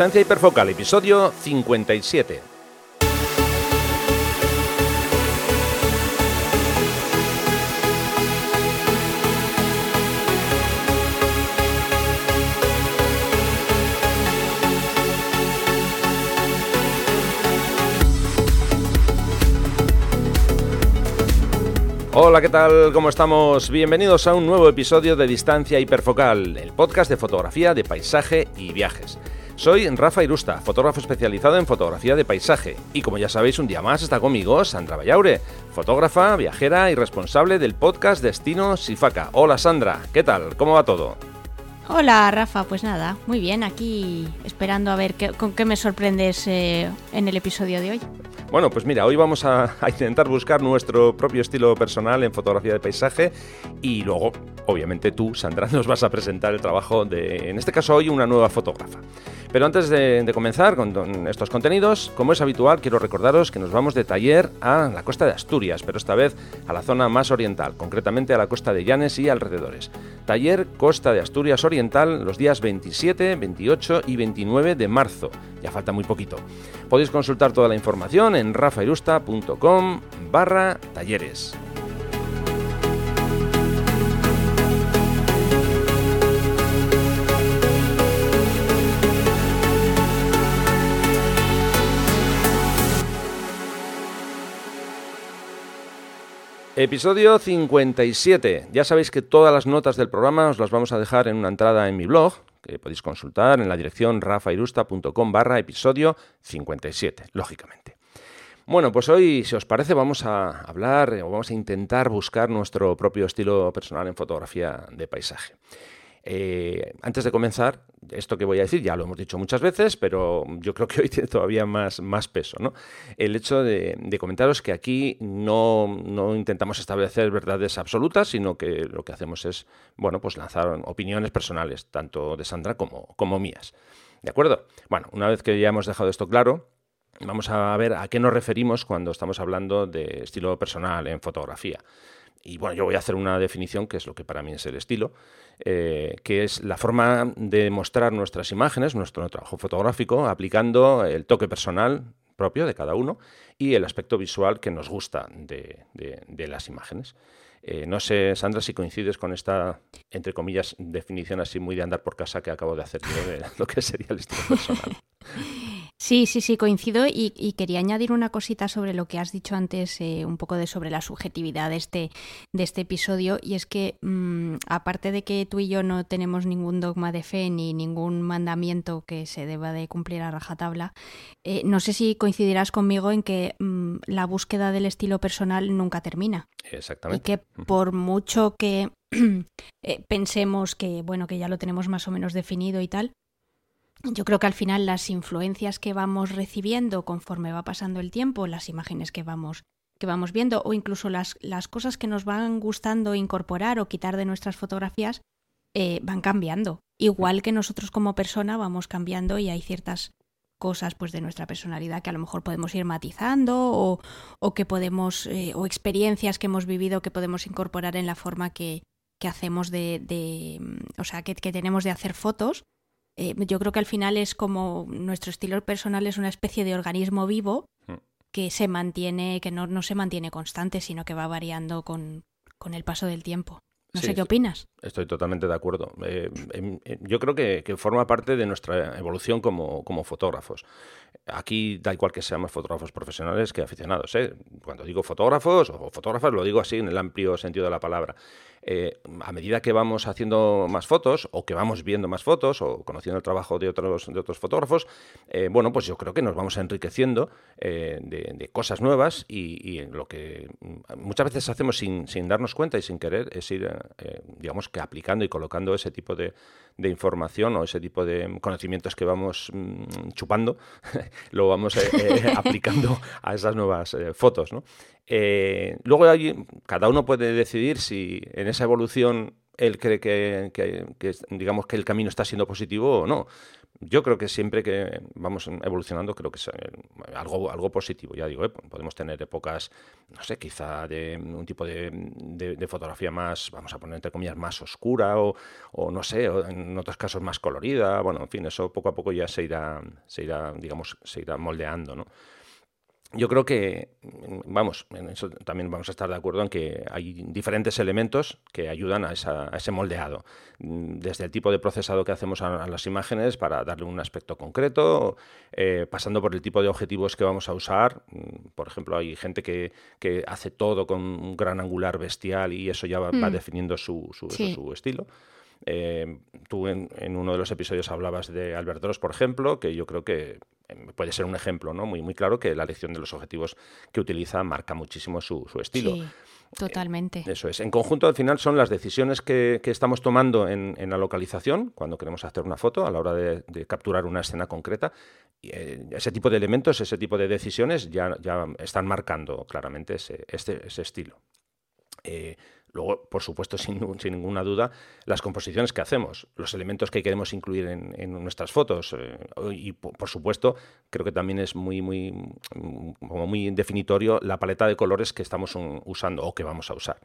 Distancia Hiperfocal, episodio 57. Hola, ¿qué tal? ¿Cómo estamos? Bienvenidos a un nuevo episodio de Distancia Hiperfocal, el podcast de fotografía de paisaje y viajes. Soy Rafa Irusta, fotógrafo especializado en fotografía de paisaje, y como ya sabéis, un día más está conmigo Sandra Vallaure, fotógrafa, viajera y responsable del podcast Destino Sifaca. Hola Sandra, ¿qué tal? ¿Cómo va todo? Hola Rafa, pues nada, muy bien, aquí esperando a ver con qué me sorprendes eh, en el episodio de hoy. Bueno, pues mira, hoy vamos a, intentar buscar nuestro propio estilo personal en fotografía de paisaje y luego, obviamente tú, Sandra, nos vas a presentar el trabajo de, en este caso hoy, una nueva fotógrafa. Pero antes de, comenzar con, estos contenidos, como es habitual, quiero recordaros que nos vamos de taller a la costa de Asturias, pero esta vez a la zona más oriental, concretamente a la costa de Llanes y alrededores. Taller Costa de Asturias Oriental los días 27, 28 y 29 de marzo. Ya falta muy poquito. Podéis consultar toda la información en rafairusta.com barra talleres. Episodio 57. Ya sabéis que todas las notas del programa os las vamos a dejar en una entrada en mi blog, que podéis consultar en la dirección rafairusta.com barra episodio 57, lógicamente. Bueno, pues hoy, si os parece, vamos a hablar o vamos a intentar buscar nuestro propio estilo personal en fotografía de paisaje. Eh, antes de comenzar, esto que voy a decir ya lo hemos dicho muchas veces, pero yo creo que hoy tiene todavía más, más peso. ¿no? El hecho de, comentaros que aquí no, intentamos establecer verdades absolutas, sino que lo que hacemos es bueno, pues lanzar opiniones personales, tanto de Sandra como, como mías. ¿De acuerdo? Bueno, una vez que ya hemos dejado esto claro, vamos a ver a qué nos referimos cuando estamos hablando de estilo personal en fotografía. Y bueno, yo voy a hacer una definición que es lo que para mí es el estilo, eh, que es la forma de mostrar nuestras imágenes, nuestro trabajo fotográfico, aplicando el toque personal propio de cada uno y el aspecto visual que nos gusta de, las imágenes. Eh, no sé, Sandra, si coincides con esta, entre comillas, definición así muy de andar por casa que acabo de hacer yo de lo que sería el estilo personal. Sí, sí, sí, coincido y, quería añadir una cosita sobre lo que has dicho antes, eh, un poco de sobre la subjetividad de este, de este episodio, y es que mm, aparte de que tú y yo no tenemos ningún dogma de fe ni ningún mandamiento que se deba de cumplir a rajatabla, eh, no sé si coincidirás conmigo en que mm, la búsqueda del estilo personal nunca termina. Exactamente. Y que por mucho que eh, pensemos que, bueno, que ya lo tenemos más o menos definido y tal, yo creo que al final las influencias que vamos recibiendo conforme va pasando el tiempo, las imágenes que vamos que vamos viendo o incluso las, las cosas que nos van gustando incorporar o quitar de nuestras fotografías eh, van cambiando. Igual que nosotros como persona vamos cambiando y hay ciertas cosas pues de nuestra personalidad que a lo mejor podemos ir matizando o, o que podemos eh, o experiencias que hemos vivido que podemos incorporar en la forma que, que hacemos de, de o sea que, que tenemos de hacer fotos eh, yo creo que al final es como nuestro estilo personal es una especie de organismo vivo mm. que se mantiene, que no, no se mantiene constante, sino que va variando con, con el paso del tiempo. No sé qué opinas. Estoy totalmente de acuerdo. Eh, em, em, yo creo que, que, forma parte de nuestra evolución como, como, fotógrafos. Aquí da igual que seamos fotógrafos profesionales que aficionados. ¿eh? Cuando digo fotógrafos o fotógrafas, lo digo así en el amplio sentido de la palabra. Eh, a medida que vamos haciendo más fotos o que vamos viendo más fotos o conociendo el trabajo de otros, de otros fotógrafos, eh, bueno, pues yo creo que nos vamos enriqueciendo eh, de, cosas nuevas y, lo que muchas veces hacemos sin, sin, darnos cuenta y sin querer es ir, digamos que aplicando y colocando ese tipo de, de, información o ese tipo de conocimientos que vamos mm, chupando, lo vamos aplicando a esas nuevas fotos, ¿no? Eh, luego cada uno puede decidir si en esa evolución él cree que, digamos que el camino está siendo positivo o no. Yo creo que siempre que vamos evolucionando, creo que es eh, algo, algo positivo. Ya digo, ¿eh? podemos tener épocas, no sé, quizá de un tipo de, fotografía más, vamos a poner entre comillas, más oscura o, o no sé, o en otros casos más colorida. Bueno, en fin, eso poco a poco ya se irá, se irá digamos, se irá moldeando, ¿no? Yo creo que, vamos, en eso también vamos a estar de acuerdo en que hay diferentes elementos que ayudan a, ese moldeado. Desde el tipo de procesado que hacemos a, las imágenes para darle un aspecto concreto, eh, pasando por el tipo de objetivos que vamos a usar. Por ejemplo, hay gente que, hace todo con un gran angular bestial y eso ya va, mm. definiendo su, su estilo. Eh, tú en, uno de los episodios hablabas de Albert Dross, por ejemplo, que yo creo que eh, puede ser un ejemplo ¿no? muy, muy claro que la elección de los objetivos que utiliza marca muchísimo su, estilo. Sí. Totalmente. eso es. En conjunto, al final, son las decisiones que, estamos tomando en, la localización, cuando queremos hacer una foto, a la hora de, capturar una escena concreta. Y, eh, ese tipo de elementos, ese tipo de decisiones ya, ya están marcando claramente ese, este, ese estilo. Luego, por supuesto, sin, ninguna duda, las composiciones que hacemos, los elementos que queremos incluir en, nuestras fotos. Eh, y, por, supuesto, creo que también es muy, muy, como muy definitorio la paleta de colores que estamos usando o que vamos a usar.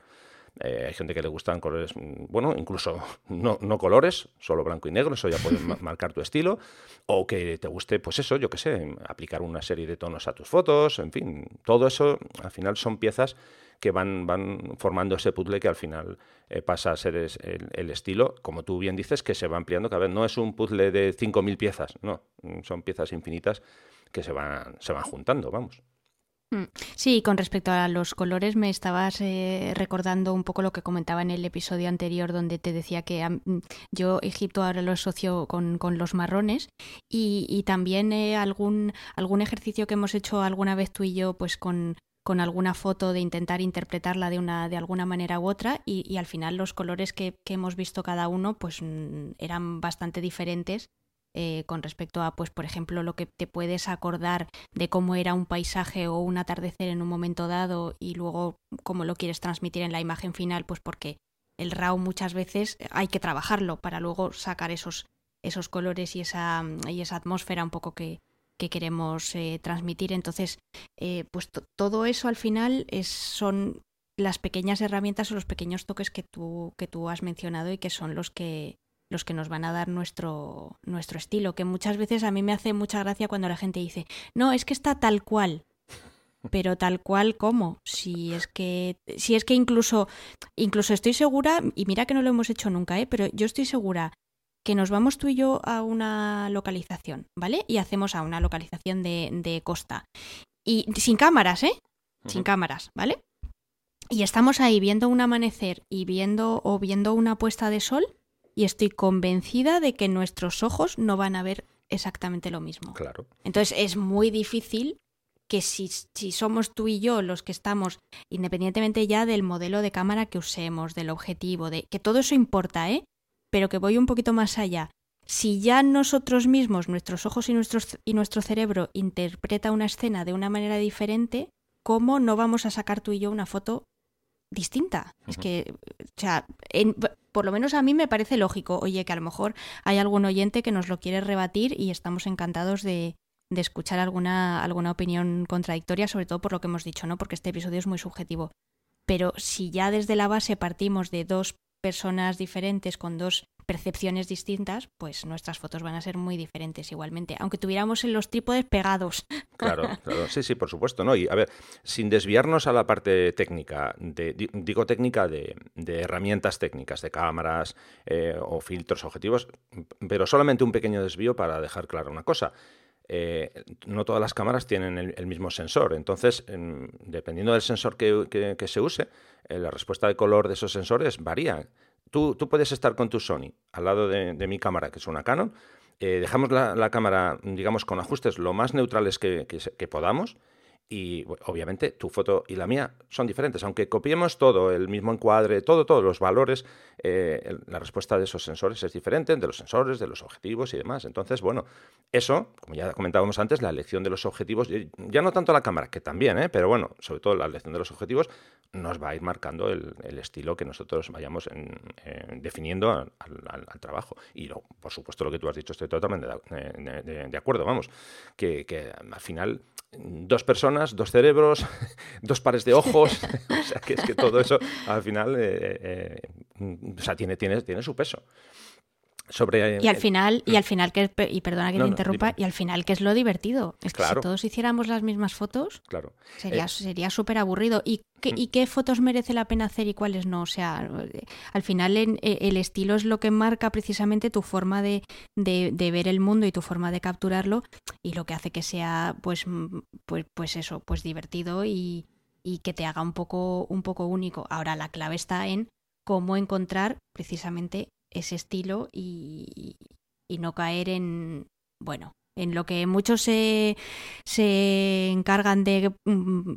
Eh, hay gente que le gustan colores, mm, bueno, incluso no, no colores, solo blanco y negro, eso ya puede marcar tu estilo. O que te guste, pues eso, yo qué sé, aplicar una serie de tonos a tus fotos, en fin, todo eso al final son piezas que van, formando ese puzzle que al final eh, pasa a ser el, estilo, como tú bien dices, que se va ampliando cada vez. No es un puzzle de 5.000 piezas, no, son piezas infinitas que se van, se van juntando, vamos. Mm. Sí, con respecto a los colores, me estabas eh, recordando un poco lo que comentaba en el episodio anterior, donde te decía que yo Egipto ahora lo asocio con, los marrones y, también eh, algún, algún ejercicio que hemos hecho alguna vez tú y yo, pues con, con alguna foto de intentar interpretarla de una de alguna manera u otra y, al final los colores que, hemos visto cada uno pues mm, eran bastante diferentes eh, con respecto a pues por ejemplo lo que te puedes acordar de cómo era un paisaje o un atardecer en un momento dado y luego cómo lo quieres transmitir en la imagen final pues porque el RAW muchas veces hay que trabajarlo para luego sacar esos esos colores y esa y esa atmósfera un poco que, que queremos eh, transmitir. Entonces, eh, pues todo eso al final es, son las pequeñas herramientas o los pequeños toques que tú, que tú has mencionado y que son los que los que nos van a dar nuestro, nuestro estilo, que muchas veces a mí me hace mucha gracia cuando la gente dice, no, es que está tal cual, pero tal cual como, si es que, si es que incluso, incluso estoy segura, y mira que no lo hemos hecho nunca, ¿eh? pero yo estoy segura que nos vamos tú y yo a una localización, ¿vale? Y hacemos a una localización de, costa. Y sin cámaras, ¿eh? Sin cámaras, ¿vale? Y estamos ahí viendo un amanecer y viendo o viendo una puesta de sol y estoy convencida de que nuestros ojos no van a ver exactamente lo mismo. Claro. Entonces es muy difícil que si, si, somos tú y yo los que estamos, independientemente ya del modelo de cámara que usemos, del objetivo, de que todo eso importa, ¿eh? Pero que voy un poquito más allá. Si ya nosotros mismos, nuestros ojos y, nuestros, y nuestro cerebro interpreta una escena de una manera diferente, ¿cómo no vamos a sacar tú y yo una foto distinta? Es que, o sea, por lo menos a mí me parece lógico. Oye, que a lo mejor hay algún oyente que nos lo quiere rebatir y estamos encantados de, de escuchar alguna, alguna opinión contradictoria, sobre todo por lo que hemos dicho, ¿no? Porque este episodio es muy subjetivo. Pero si ya desde la base partimos de dos personas diferentes con dos percepciones distintas, pues nuestras fotos van a ser muy diferentes igualmente, aunque tuviéramos en los trípodes pegados. Claro, claro, sí, sí, por supuesto, ¿no? Y a ver, sin desviarnos a la parte técnica, de, digo técnica de, herramientas técnicas, de cámaras eh, o filtros objetivos, pero solamente un pequeño desvío para dejar clara una cosa. Eh, no todas las cámaras tienen el, mismo sensor. Entonces, dependiendo del sensor que, se use, eh, la respuesta de color de esos sensores varía. Tú, puedes estar con tu Sony al lado de, mi cámara, que es una Canon. Eh, dejamos la, cámara, digamos, con ajustes lo más neutrales que, podamos. Y obviamente tu foto y la mía son diferentes. Aunque copiemos todo, el mismo encuadre, todo, todos los valores, eh, la respuesta de esos sensores es diferente, de los sensores, de los objetivos y demás. Entonces, bueno, eso, como ya comentábamos antes, la elección de los objetivos, ya no tanto la cámara, que también, ¿eh? pero bueno, sobre todo la elección de los objetivos, nos va a ir marcando el, estilo que nosotros vayamos definiendo al, trabajo. Y por supuesto, lo que tú has dicho, estoy totalmente de, acuerdo, vamos, que al final dos personas, dos cerebros, dos pares de ojos. o sea, que es que todo eso al final eh, eh, o sea, tiene, tiene, tiene su peso. Sobre, y al final, y al final que y perdona que te interrumpa, y al final que es lo divertido. Es que si todos hiciéramos las mismas fotos, claro. sería, eh, sería súper aburrido. ¿Y qué, ¿Y qué fotos merece la pena hacer y cuáles no? O sea, al final en, el estilo es lo que marca precisamente tu forma de, de, de, ver el mundo y tu forma de capturarlo, y lo que hace que sea, pues, pues, pues eso, pues divertido y, y que te haga un poco, un poco único. Ahora la clave está en cómo encontrar precisamente ese estilo y, no caer en, bueno, en lo que muchos se, se encargan de, mm,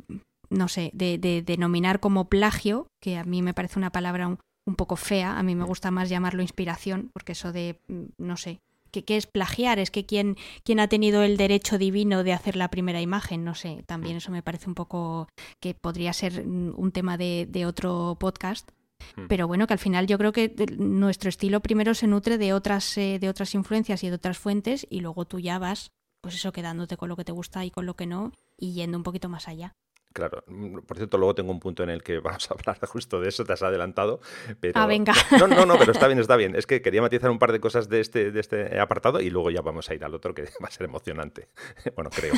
no sé, de, denominar como plagio, que a mí me parece una palabra un, poco fea, a mí me gusta más llamarlo inspiración, porque eso de, mm, no sé, ¿qué, es plagiar? Es que quien, quien ha tenido el derecho divino de hacer la primera imagen, no sé, también eso me parece un poco que podría ser mm, un tema de, de otro podcast. Hmm. Pero bueno, que al final yo creo que nuestro estilo primero se nutre de otras, eh, de otras influencias y de otras fuentes y luego tú ya vas, pues eso, quedándote con lo que te gusta y con lo que no y yendo un poquito más allá. Claro, mm, por cierto, luego tengo un punto en el que vamos a hablar justo de eso, te has adelantado. Pero... Ah, venga. No, no, no, pero está bien, está bien. Es que quería matizar un par de cosas de este, de este apartado y luego ya vamos a ir al otro que va a ser emocionante. Bueno, creo.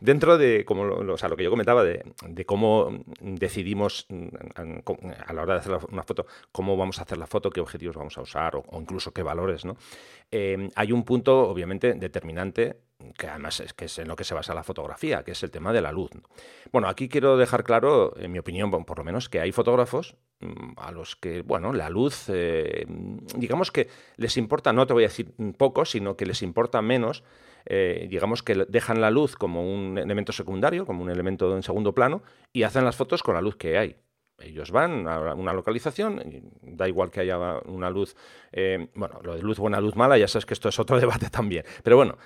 Dentro de como lo, o sea, lo que yo comentaba de, cómo decidimos mm, a la hora de hacer una foto, cómo vamos a hacer la foto, qué objetivos vamos a usar o, incluso qué valores, ¿no? Eh, hay un punto, obviamente, determinante que además es que es en lo que se basa la fotografía, que es el tema de la luz. Bueno, aquí quiero dejar claro, en mi opinión, por lo menos, que hay fotógrafos mm, a los que, bueno, la luz, eh, digamos que les importa, no te voy a decir poco, sino que les importa menos, eh, digamos que dejan la luz como un elemento secundario, como un elemento en segundo plano, y hacen las fotos con la luz que hay. Ellos van a una localización, da igual que haya una luz, eh, bueno, lo de luz buena, luz mala, ya sabes que esto es otro debate también, pero bueno,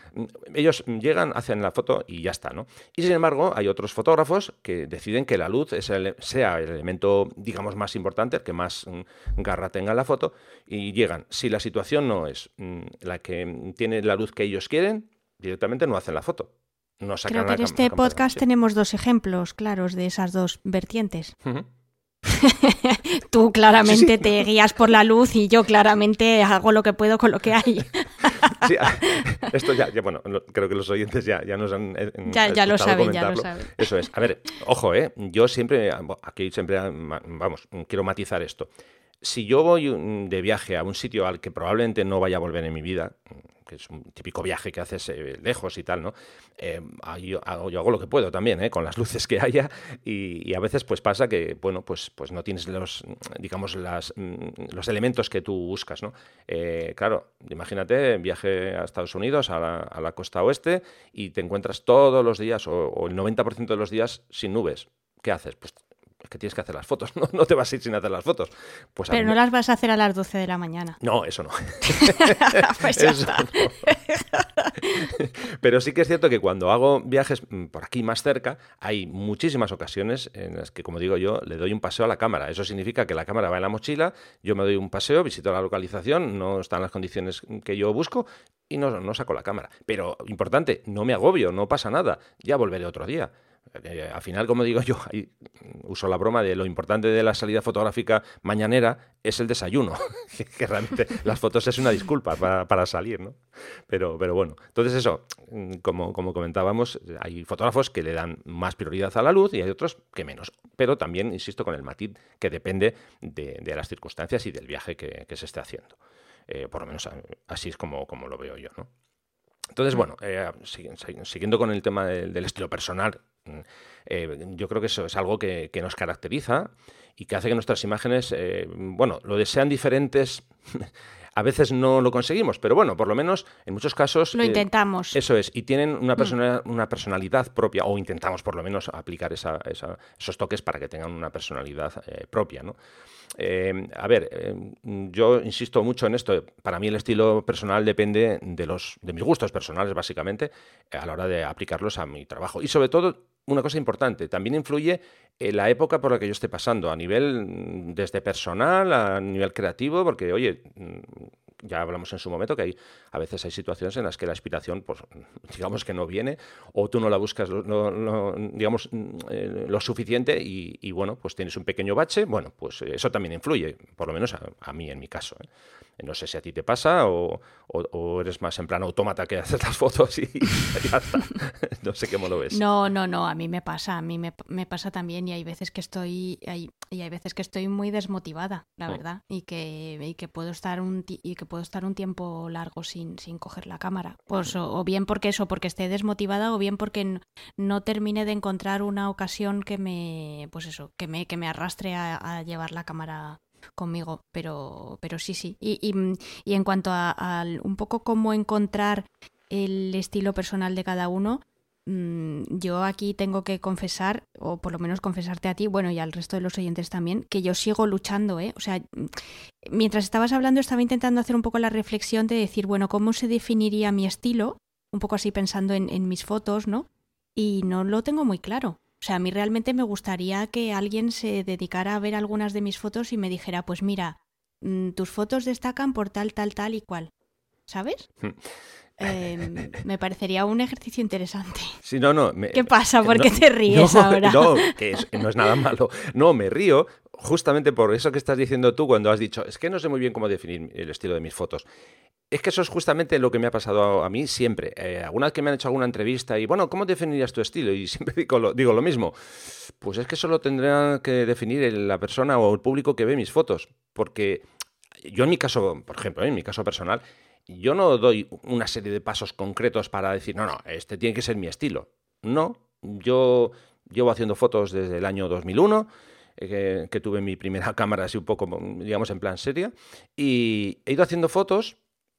ellos llegan, hacen la foto y ya está, ¿no? Y sin embargo, hay otros fotógrafos que deciden que la luz sea el elemento, digamos, más importante, el que más mm, garra tenga en la foto, y llegan. Si la situación no es mm, la que tiene la luz que ellos quieren, directamente no hacen la foto. No Creo que en este podcast tenemos dos ejemplos claros de esas dos vertientes. Tú claramente te guías por la luz y yo claramente hago lo que puedo con lo que hay. Ah, esto ya, bueno, creo que los oyentes ya, ya nos han. Eh, ya, ya lo saben, ya lo saben. Eso es. A ver, ojo, ¿eh? Yo siempre, aquí siempre, vamos, quiero matizar esto. Si yo voy de viaje a un sitio al que probablemente no vaya a volver en mi vida, que es un típico viaje que haces eh, lejos y tal, ¿no? Eh, yo, hago, lo que puedo también, ¿eh? con las luces que haya y, a veces pues pasa que, bueno, pues, pues no tienes los, digamos, las, mm, los elementos que tú buscas, ¿no? claro, imagínate, viaje a Estados Unidos, a la, costa oeste y te encuentras todos los días o, o el 90% de los días sin nubes. ¿Qué haces? Pues es que tienes que hacer las fotos, no, te vas a ir sin hacer las fotos. Pues Pero no las vas a hacer a las 12 de la mañana. No, eso no. pues eso Pero sí que es cierto que cuando hago viajes mm, por aquí más cerca, hay muchísimas ocasiones en las que, como digo yo, le doy un paseo a la cámara. Eso significa que la cámara va en la mochila, yo me doy un paseo, visito la localización, no están las condiciones que yo busco y no, no saco la cámara. Pero, importante, no me agobio, no pasa nada, ya volveré otro día. Eh, al final, como digo yo, uso la broma de lo importante de la salida fotográfica mañanera es el desayuno, que realmente las fotos es una disculpa para, salir, ¿no? Pero, pero bueno, entonces eso, como, como comentábamos, hay fotógrafos que le dan más prioridad a la luz y hay otros que menos. Pero también, insisto, con el matiz que depende de, las circunstancias y del viaje que, se esté haciendo. Eh, por lo menos así es como, como lo veo yo, ¿no? Entonces, bueno, eh, siguiendo con el tema del, estilo personal, mm, eh, yo creo que eso es algo que, nos caracteriza y que hace que nuestras imágenes, eh, bueno, lo de sean diferentes, A veces no lo conseguimos, pero bueno, por lo menos en muchos casos... Lo eh, intentamos. Eso es, y tienen una, Mm. persona- una personalidad propia, o intentamos por lo menos aplicar esa- esa- esos toques para que tengan una personalidad eh, propia, ¿no? Eh, a ver, yo insisto mucho en esto. Para mí el estilo personal depende de los de mis gustos personales, básicamente, a la hora de aplicarlos a mi trabajo. Y sobre todo, una cosa importante, también influye en la época por la que yo esté pasando, a nivel mm, desde personal, a nivel creativo, porque, oye, mm, ya hablamos en su momento que hay a veces hay situaciones en las que la inspiración, pues digamos que no viene, o tú no la buscas, digamos, mm, eh, lo suficiente y, y, bueno, pues tienes un pequeño bache, bueno, pues eso también influye, por lo menos a, a mí en mi caso. ¿eh? No sé si a ti te pasa o, o- o eres más en plan autómata que haces las fotos y ya está. No sé cómo lo ves. No, no, no, a mí me pasa, a mí me, me pasa también y hay veces que estoy hay, y hay veces que estoy muy desmotivada, la Mm. verdad, y que, y que puedo estar un y que puedo estar un tiempo largo sin, sin coger la cámara. Pues o, o bien porque eso, porque esté desmotivada, o bien porque no termine de encontrar una ocasión que me, pues eso, que me, que me arrastre a, a llevar la cámara conmigo, pero, pero sí, sí. Y, y, y en cuanto a, al- un poco cómo encontrar el estilo personal de cada uno, yo aquí tengo que confesar, o por lo menos confesarte a ti, bueno, y al resto de los oyentes también, que yo sigo luchando, ¿eh? O sea, mm, mientras estabas hablando estaba intentando hacer un poco la reflexión de decir, bueno, ¿cómo se definiría mi estilo? Un poco así pensando en, en mis fotos, ¿no? Y no lo tengo muy claro. O sea, a mí realmente me gustaría que alguien se dedicara a ver algunas de mis fotos y me dijera, pues mira, mm, tus fotos destacan por tal, tal, tal y cual. ¿Sabes? Eh, me parecería un ejercicio interesante. Sí, no, no. me- ¿Qué pasa? ¿Por no- qué te ríes no, ahora? No, que es- no es nada malo. No, me río justamente por eso que estás diciendo tú cuando has dicho, es que no sé muy bien cómo definir el estilo de mis fotos. Es que eso es justamente lo que me ha pasado a, mí siempre. Eh, alguna vez que me han hecho alguna entrevista y, bueno, ¿cómo definirías tu estilo? Y siempre digo lo, digo lo mismo. Pues es que eso lo tendrá que definir la persona o el público que ve mis fotos. Porque yo en mi caso, por ejemplo, en mi caso personal, yo no doy una serie de pasos concretos para decir, no, no, este tiene que ser mi estilo. No, yo llevo haciendo fotos desde el año 2001, eh, que, tuve mi primera cámara así un poco, digamos, en plan seria, y he ido haciendo fotos.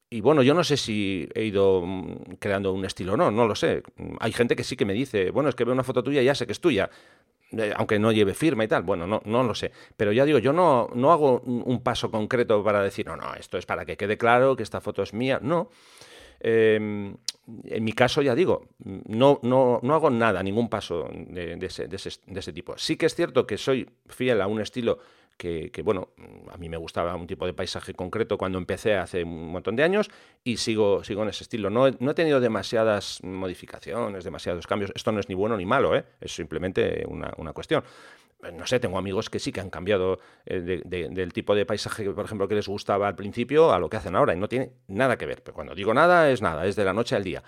Y bueno, yo no sé si he ido mm, creando un estilo o no, no lo sé. Hay gente que sí que me dice, bueno, es que veo una foto tuya y ya sé que es tuya, aunque no lleve firma y tal. Bueno, no, no lo sé. Pero ya digo, yo no, no hago un, paso concreto para decir, no, no, esto es para que quede claro que esta foto es mía. No. Eh, en mi caso, ya digo, no, no, no hago nada, ningún paso de ese- de ese tipo. Sí que es cierto que soy fiel a un estilo que, bueno, a mí me gustaba un tipo de paisaje concreto cuando empecé hace un montón de años y sigo, sigo en ese estilo. No no he tenido demasiadas modificaciones, demasiados cambios. Esto no es ni bueno ni malo, ¿eh? es simplemente una, una cuestión. No sé, tengo amigos que sí que han cambiado eh, de- de- del tipo de paisaje, que, por ejemplo, que les gustaba al principio a lo que hacen ahora y no tiene nada que ver. Pero cuando digo nada, es nada, es de la noche al día.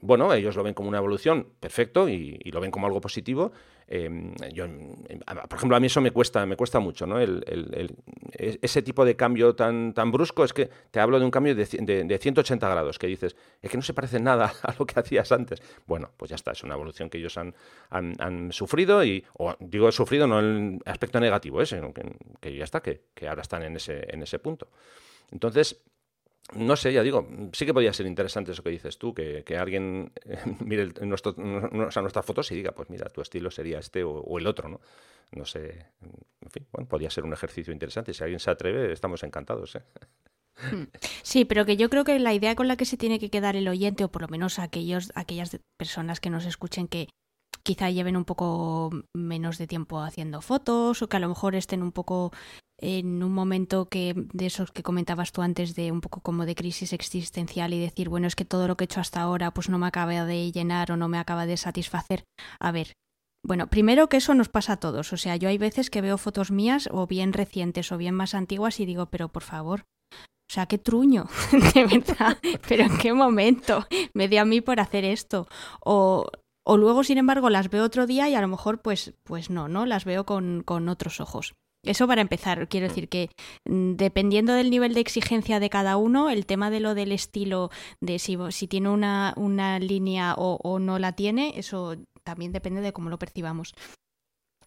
Bueno, ellos lo ven como una evolución, perfecto, y, lo ven como algo positivo. Eh, yo, eh, por ejemplo, a mí eso me cuesta, me cuesta mucho, ¿no? Es- ese tipo de cambio tan, tan brusco es que te hablo de un cambio de, de- de 180 grados, que dices, es que no se parece nada a lo que hacías antes. Bueno, pues ya está, es una evolución que ellos han, han, sufrido, y, o digo sufrido no en aspecto negativo, ¿eh? sino que, que ya está, que, que ahora están en ese, en ese punto. Entonces, no sé, ya digo, sí que podría ser interesante eso que dices tú, que, que alguien eh, mire el- nuestro, nuestras fotos y diga, pues mira, tu estilo sería este o, el otro, ¿no? No sé, en fin, bueno, podría ser un ejercicio interesante. Si alguien se atreve, estamos encantados, ¿eh? Sí, pero que yo creo que la idea con la que se tiene que quedar el oyente, o por lo menos aquellos, aquellas personas que nos escuchen que quizá lleven un poco menos de tiempo haciendo fotos, o que a lo mejor estén un poco en un momento que de esos que comentabas tú antes de un poco como de crisis existencial y decir, bueno, es que todo lo que he hecho hasta ahora pues no me acaba de llenar o no me acaba de satisfacer. A ver, bueno, primero que eso nos pasa a todos, o sea, yo hay veces que veo fotos mías o bien recientes o bien más antiguas y digo, pero por favor, o sea, qué truño, de verdad. Pero en qué momento me dio a mí por hacer esto. O, o luego, sin embargo, las veo otro día y a lo mejor, pues, pues no, ¿no? Las veo con, con otros ojos. Eso para empezar, quiero decir que mm, dependiendo del nivel de exigencia de cada uno, el tema de lo del estilo, de si, si tiene una, una línea o, o no la tiene, eso también depende de cómo lo percibamos.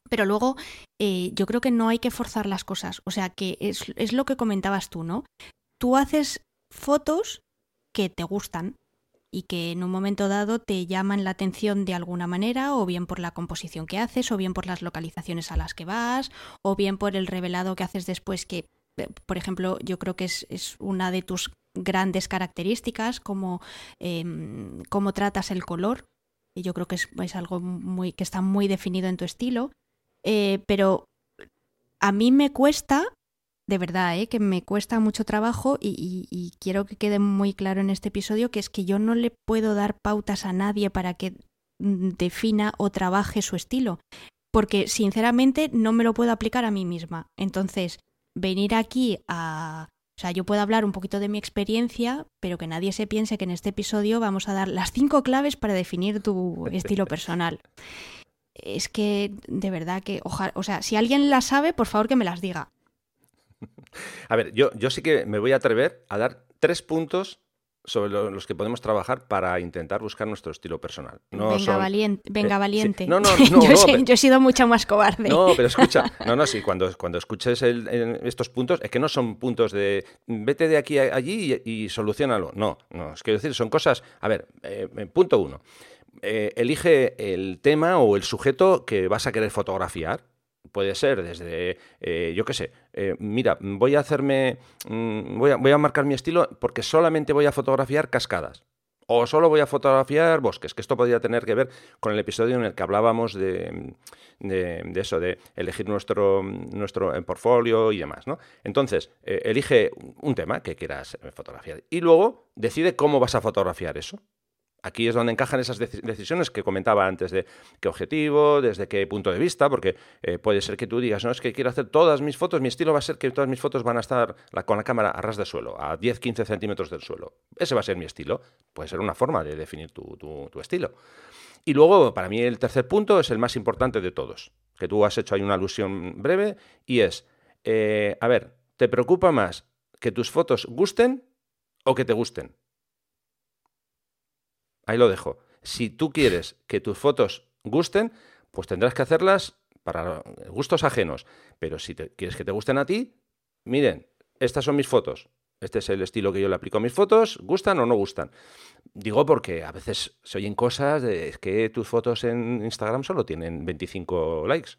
Pero luego, eh, yo creo que no hay que forzar las cosas. O sea, que es, es lo que comentabas tú, ¿no? tú haces fotos que te gustan y que en un momento dado te llaman la atención de alguna manera, o bien por la composición que haces, o bien por las localizaciones a las que vas, o bien por el revelado que haces después, que, eh, por ejemplo, yo creo que es, una de tus grandes características, como em, cómo tratas el color. Y yo creo que es, algo muy, que está muy definido en tu estilo. Eh, pero a mí me cuesta de verdad, ¿eh? que me cuesta mucho trabajo y, quiero que quede muy claro en este episodio que es que yo no le puedo dar pautas a nadie para que mm, defina o trabaje su estilo, porque sinceramente no me lo puedo aplicar a mí misma. Entonces, venir aquí a... O sea, yo puedo hablar un poquito de mi experiencia, pero que nadie se piense que en este episodio vamos a dar las cinco claves para definir tu estilo personal. Es que, de verdad que, ojalá, o sea, si alguien las sabe, por favor que me las diga. A ver, yo, yo sí que me voy a atrever a dar tres puntos sobre los que podemos trabajar para intentar buscar nuestro estilo personal. venga, valiente. Venga, eh, valiente. No, no, no, yo, he sido mucho más cobarde. No, pero escucha, no, no, sí, cuando, cuando escuches estos puntos, es que no son puntos de vete de aquí a allí y, y solucionalo. No, no, es que decir, son cosas. A ver, eh, eh, punto uno. elige el tema o el sujeto que vas a querer fotografiar puede ser desde, eh, yo qué sé, eh, mira, voy a hacerme, mm, voy, a, voy a marcar mi estilo porque solamente voy a fotografiar cascadas. O solo voy a fotografiar bosques, que esto podría tener que ver con el episodio en el que hablábamos de, de, eso, de elegir nuestro, nuestro portfolio y demás, ¿no? Entonces, eh, elige un tema que quieras fotografiar y luego decide cómo vas a fotografiar eso. Aquí es donde encajan esas decisiones que comentaba antes de qué objetivo, desde qué punto de vista, porque eh, puede ser que tú digas, no, es que quiero hacer todas mis fotos, mi estilo va a ser que todas mis fotos van a estar con la cámara a ras de suelo, a 10-15 centímetros del suelo. Ese va a ser mi estilo. Puede ser una forma de definir tu, estilo. Y luego, para mí, el tercer punto es el más importante de todos, que tú has hecho ahí una alusión breve, y es, eh, a ver, ¿te preocupa más que tus fotos gusten o que te gusten? Ahí lo dejo. Si tú quieres que tus fotos gusten, pues tendrás que hacerlas para gustos ajenos. Pero si quieres que te gusten a ti, miren, estas son mis fotos. Este es el estilo que yo le aplico a mis fotos, ¿gustan o no gustan? Digo porque a veces se oyen cosas de que tus fotos en Instagram solo tienen 25 likes.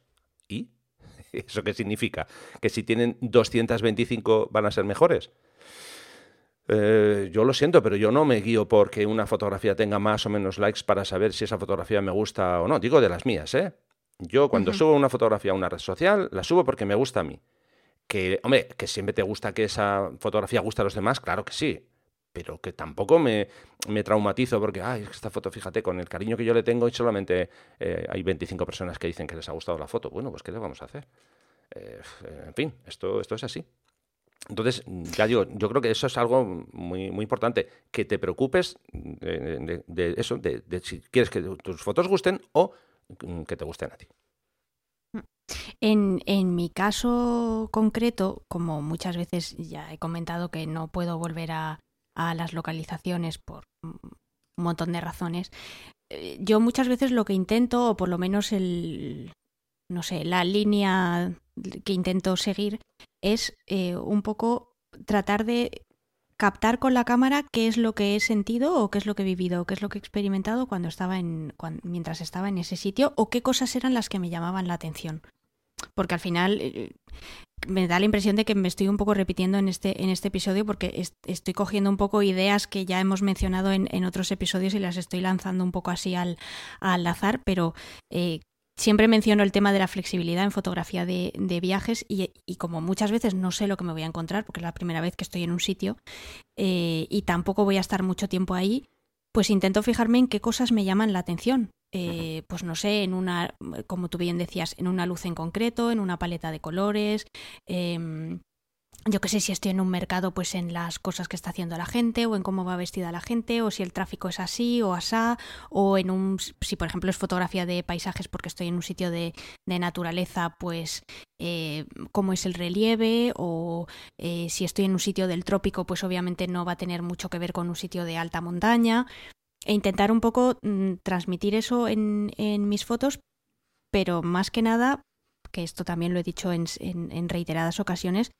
¿Y? ¿Eso qué significa? ¿Que si tienen 225 van a ser mejores? Eh, yo lo siento, pero yo no me guío porque una fotografía tenga más o menos likes para saber si esa fotografía me gusta o no. Digo de las mías, ¿eh? Yo cuando subo una fotografía a una red social, la subo porque me gusta a mí. Que, hombre, que siempre te gusta que esa fotografía guste a los demás, claro que sí. Pero que tampoco me, me traumatizo porque, ay, esta foto, fíjate, con el cariño que yo le tengo y solamente eh, hay 25 personas que dicen que les ha gustado la foto. Bueno, pues ¿qué le vamos a hacer? Eh, en fin, esto, esto es así. Entonces, ya digo, yo creo que eso es algo muy, muy importante, que te preocupes de, eso, de, si quieres que tus fotos gusten o que te gusten a ti. En, en, mi caso concreto, como muchas veces ya he comentado que no puedo volver a, a las localizaciones por un montón de razones, eh, yo muchas veces lo que intento, o por lo menos el, no sé, la línea que intento seguir es eh, un poco tratar de captar con la cámara qué es lo que he sentido o qué es lo que he vivido o qué es lo que he experimentado cuando estaba en mientras estaba en ese sitio o qué cosas eran las que me llamaban la atención. Porque al final eh, me da la impresión de que me estoy un poco repitiendo en este, en este episodio porque estoy cogiendo un poco ideas que ya hemos mencionado en, en, otros episodios y las estoy lanzando un poco así al, al azar, pero eh, Siempre menciono el tema de la flexibilidad en fotografía de, viajes y, como muchas veces no sé lo que me voy a encontrar, porque es la primera vez que estoy en un sitio eh, y tampoco voy a estar mucho tiempo ahí, pues intento fijarme en qué cosas me llaman la atención. Eh, pues no sé, en una, como tú bien decías, en una luz en concreto, en una paleta de colores, em, yo qué sé, si estoy en un mercado, pues en las cosas que está haciendo la gente, o en cómo va vestida la gente, o si el tráfico es así o asá, o en un, si por ejemplo es fotografía de paisajes porque estoy en un sitio de, naturaleza, pues eh, cómo es el relieve, o eh, si estoy en un sitio del trópico, pues obviamente no va a tener mucho que ver con un sitio de alta montaña, e intentar un poco mm, transmitir eso en, en mis fotos, pero más que nada que esto también lo he dicho en, en, reiteradas ocasiones,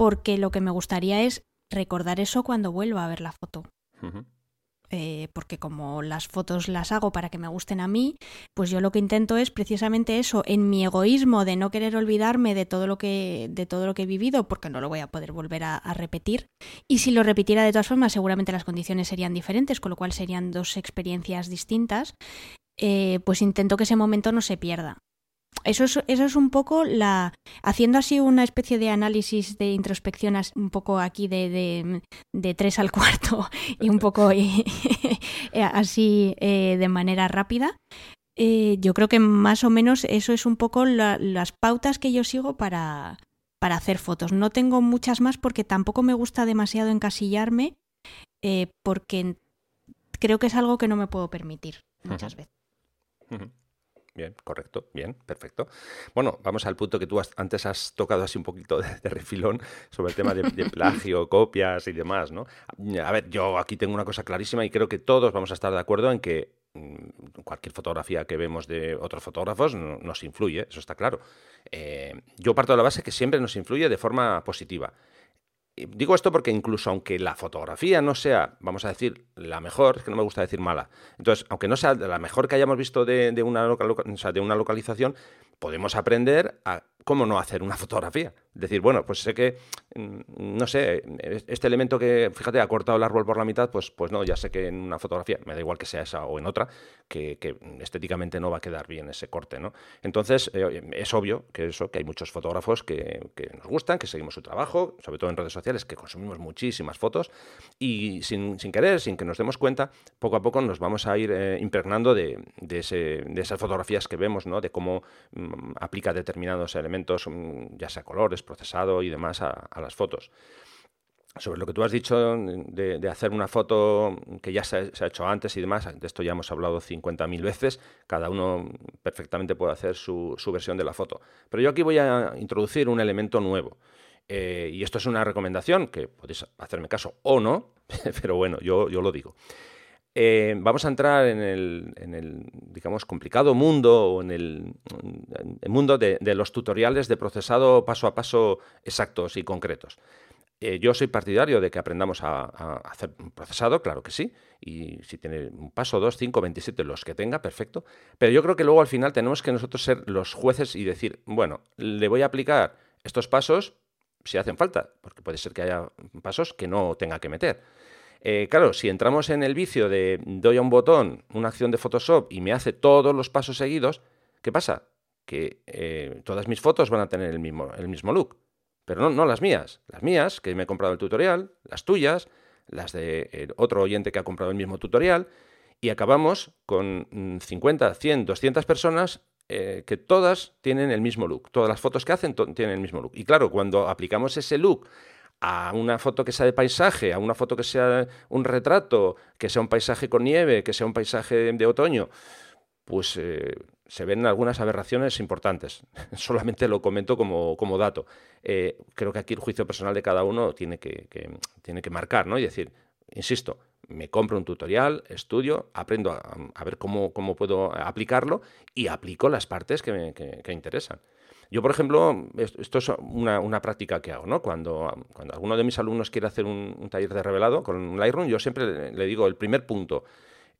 porque lo que me gustaría es recordar eso cuando vuelva a ver la foto. Eh, porque como las fotos las hago para que me gusten a mí, pues yo lo que intento es precisamente eso, en mi egoísmo de no querer olvidarme de todo lo que, de todo lo que he vivido, porque no lo voy a poder volver a, repetir. Y si lo repitiera de todas formas, seguramente las condiciones serían diferentes, con lo cual serían dos experiencias distintas. Eh, pues intento que ese momento no se pierda. Eso es, eso es un poco la. Haciendo así una especie de análisis de introspección, un poco aquí de, de, tres al cuarto y un poco eh, así eh, de manera rápida. Eh, yo creo que más o menos eso es un poco las pautas que yo sigo para, para hacer fotos. No tengo muchas más porque tampoco me gusta demasiado encasillarme, porque creo que es algo que no me puedo permitir muchas veces. Bien, correcto, bien, perfecto. Bueno, vamos al punto que tú antes has tocado así un poquito de, refilón sobre el tema de, plagio, copias y demás, ¿no? A ver, yo aquí tengo una cosa clarísima y creo que todos vamos a estar de acuerdo en que mm, cualquier fotografía que vemos de otros fotógrafos nos influye, eso está claro. Eh, yo parto de la base que siempre nos influye de forma positiva. Digo esto porque incluso aunque la fotografía no sea, vamos a decir, la mejor, es que no me gusta decir mala, entonces, aunque no sea la mejor que hayamos visto de, una, de una localización, podemos aprender a cómo no hacer una fotografía. Decir, bueno, pues sé que, mm, no sé, este elemento que, fíjate, ha cortado el árbol por la mitad, pues, pues no, ya sé que en una fotografía, me da igual que sea esa o en otra, que, estéticamente no va a quedar bien ese corte, ¿no? Entonces, eh, es obvio que eso, que hay muchos fotógrafos que, nos gustan, que seguimos su trabajo, sobre todo en redes sociales, que consumimos muchísimas fotos, y sin, querer, sin que nos demos cuenta, poco a poco nos vamos a ir eh, impregnando de, ese, de, esas fotografías que vemos, ¿no? De cómo mm, aplica determinados elementos, mm, ya sea colores, procesado y demás a, las fotos. Sobre lo que tú has dicho de, hacer una foto que ya se ha, hecho antes y demás, de esto ya hemos hablado 50.000 veces, cada uno perfectamente puede hacer su, versión de la foto. Pero yo aquí voy a introducir un elemento nuevo. Eh, y esto es una recomendación que podéis hacerme caso o no, pero bueno, yo, yo lo digo. Eh, vamos a entrar en el, digamos, complicado mundo o en el, mundo de, los tutoriales de procesado paso a paso exactos y concretos. Eh, yo soy partidario de que aprendamos a, hacer un procesado, claro que sí, y si tiene un paso, dos, cinco, veintisiete, los que tenga, perfecto. Pero yo creo que luego al final tenemos que nosotros ser los jueces y decir, bueno, le voy a aplicar estos pasos si hacen falta, porque puede ser que haya pasos que no tenga que meter. Eh, claro, si entramos en el vicio de doy a un botón una acción de Photoshop y me hace todos los pasos seguidos, ¿qué pasa? Que eh, todas mis fotos van a tener el mismo, look. Pero no, no las mías. Las mías, que me he comprado el tutorial, las tuyas, las de otro oyente que ha comprado el mismo tutorial, y acabamos con 50, 100, 200 personas eh, que todas tienen el mismo look. Todas las fotos que hacen tienen el mismo look. Y claro, cuando aplicamos ese look a una foto que sea de paisaje, a una foto que sea un retrato, que sea un paisaje con nieve, que sea un paisaje de otoño, pues eh, se ven algunas aberraciones importantes. Solamente lo comento como, dato. Eh, creo que aquí el juicio personal de cada uno tiene que, tiene que marcar, ¿no? Y decir, insisto, me compro un tutorial, estudio, aprendo a, ver cómo, cómo, puedo aplicarlo y aplico las partes que me que interesan. Yo, por ejemplo, esto es una, práctica que hago, ¿no? Cuando, cuando alguno de mis alumnos quiere hacer un, taller de revelado con Lightroom, yo siempre le, digo, el primer punto,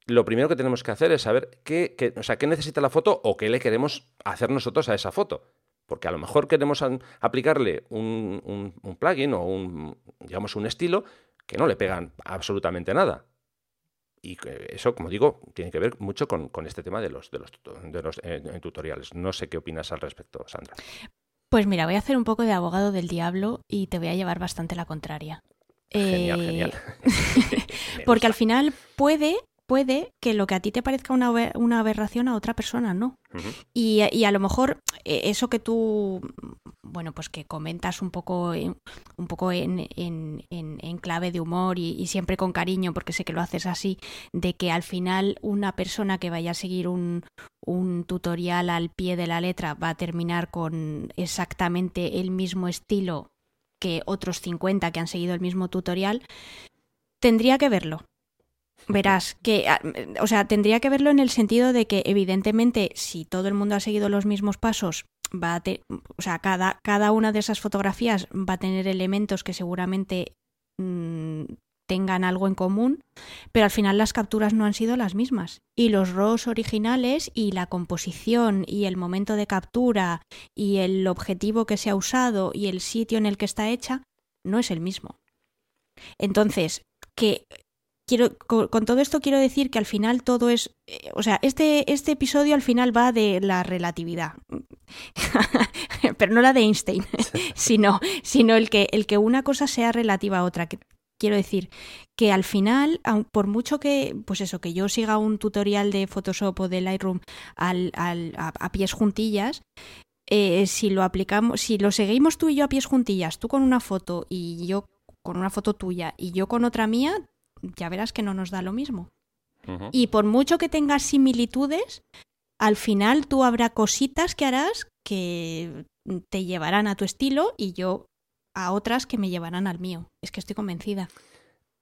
lo primero que tenemos que hacer es saber qué, o sea, qué necesita la foto o qué le queremos hacer nosotros a esa foto. Porque a lo mejor queremos aplicarle un, un plugin o un, digamos, un estilo que no le pegan absolutamente nada. Y eso, como digo, tiene que ver mucho con, este tema de los, de los, de los eh, tutoriales. No sé qué opinas al respecto, Sandra. Pues mira, voy a hacer un poco de abogado del diablo y te voy a llevar bastante la contraria. Genial, genial. porque al final puede puede que lo que a ti te parezca una, una aberración a otra persona no. y, a lo mejor eh, eso que tú, bueno, pues que comentas un poco, un poco en, en, clave de humor y, siempre con cariño, porque sé que lo haces así, de que al final una persona que vaya a seguir un, un tutorial al pie de la letra va a terminar con exactamente el mismo estilo que otros 50 que han seguido el mismo tutorial, tendría que verlo Verás que, ah, o sea, tendría que verlo en el sentido de que, evidentemente, si todo el mundo ha seguido los mismos pasos, va a o sea, cada, cada una de esas fotografías va a tener elementos que seguramente mm, tengan algo en común, pero al final las capturas no han sido las mismas. Y los RAWs originales y la composición y el momento de captura y el objetivo que se ha usado y el sitio en el que está hecha no es el mismo. Entonces, que quiero con, todo esto quiero decir que al final todo es, eh, o sea, este este episodio al final va de la relatividad. pero no la de Einstein, sino sino el que el que una cosa sea relativa a otra, que Quiero decir que al final, por mucho que, pues eso, que yo siga un tutorial de Photoshop o de Lightroom al, al, a, pies juntillas, eh, si lo aplicamos, si lo seguimos tú y yo a pies juntillas, tú con una foto y yo con una foto tuya y yo con otra mía, ya verás que no nos da lo mismo. Y por mucho que tengas similitudes, al final tú habrá cositas que harás que te llevarán a tu estilo y yo a otras que me llevarán al mío. Es que estoy convencida.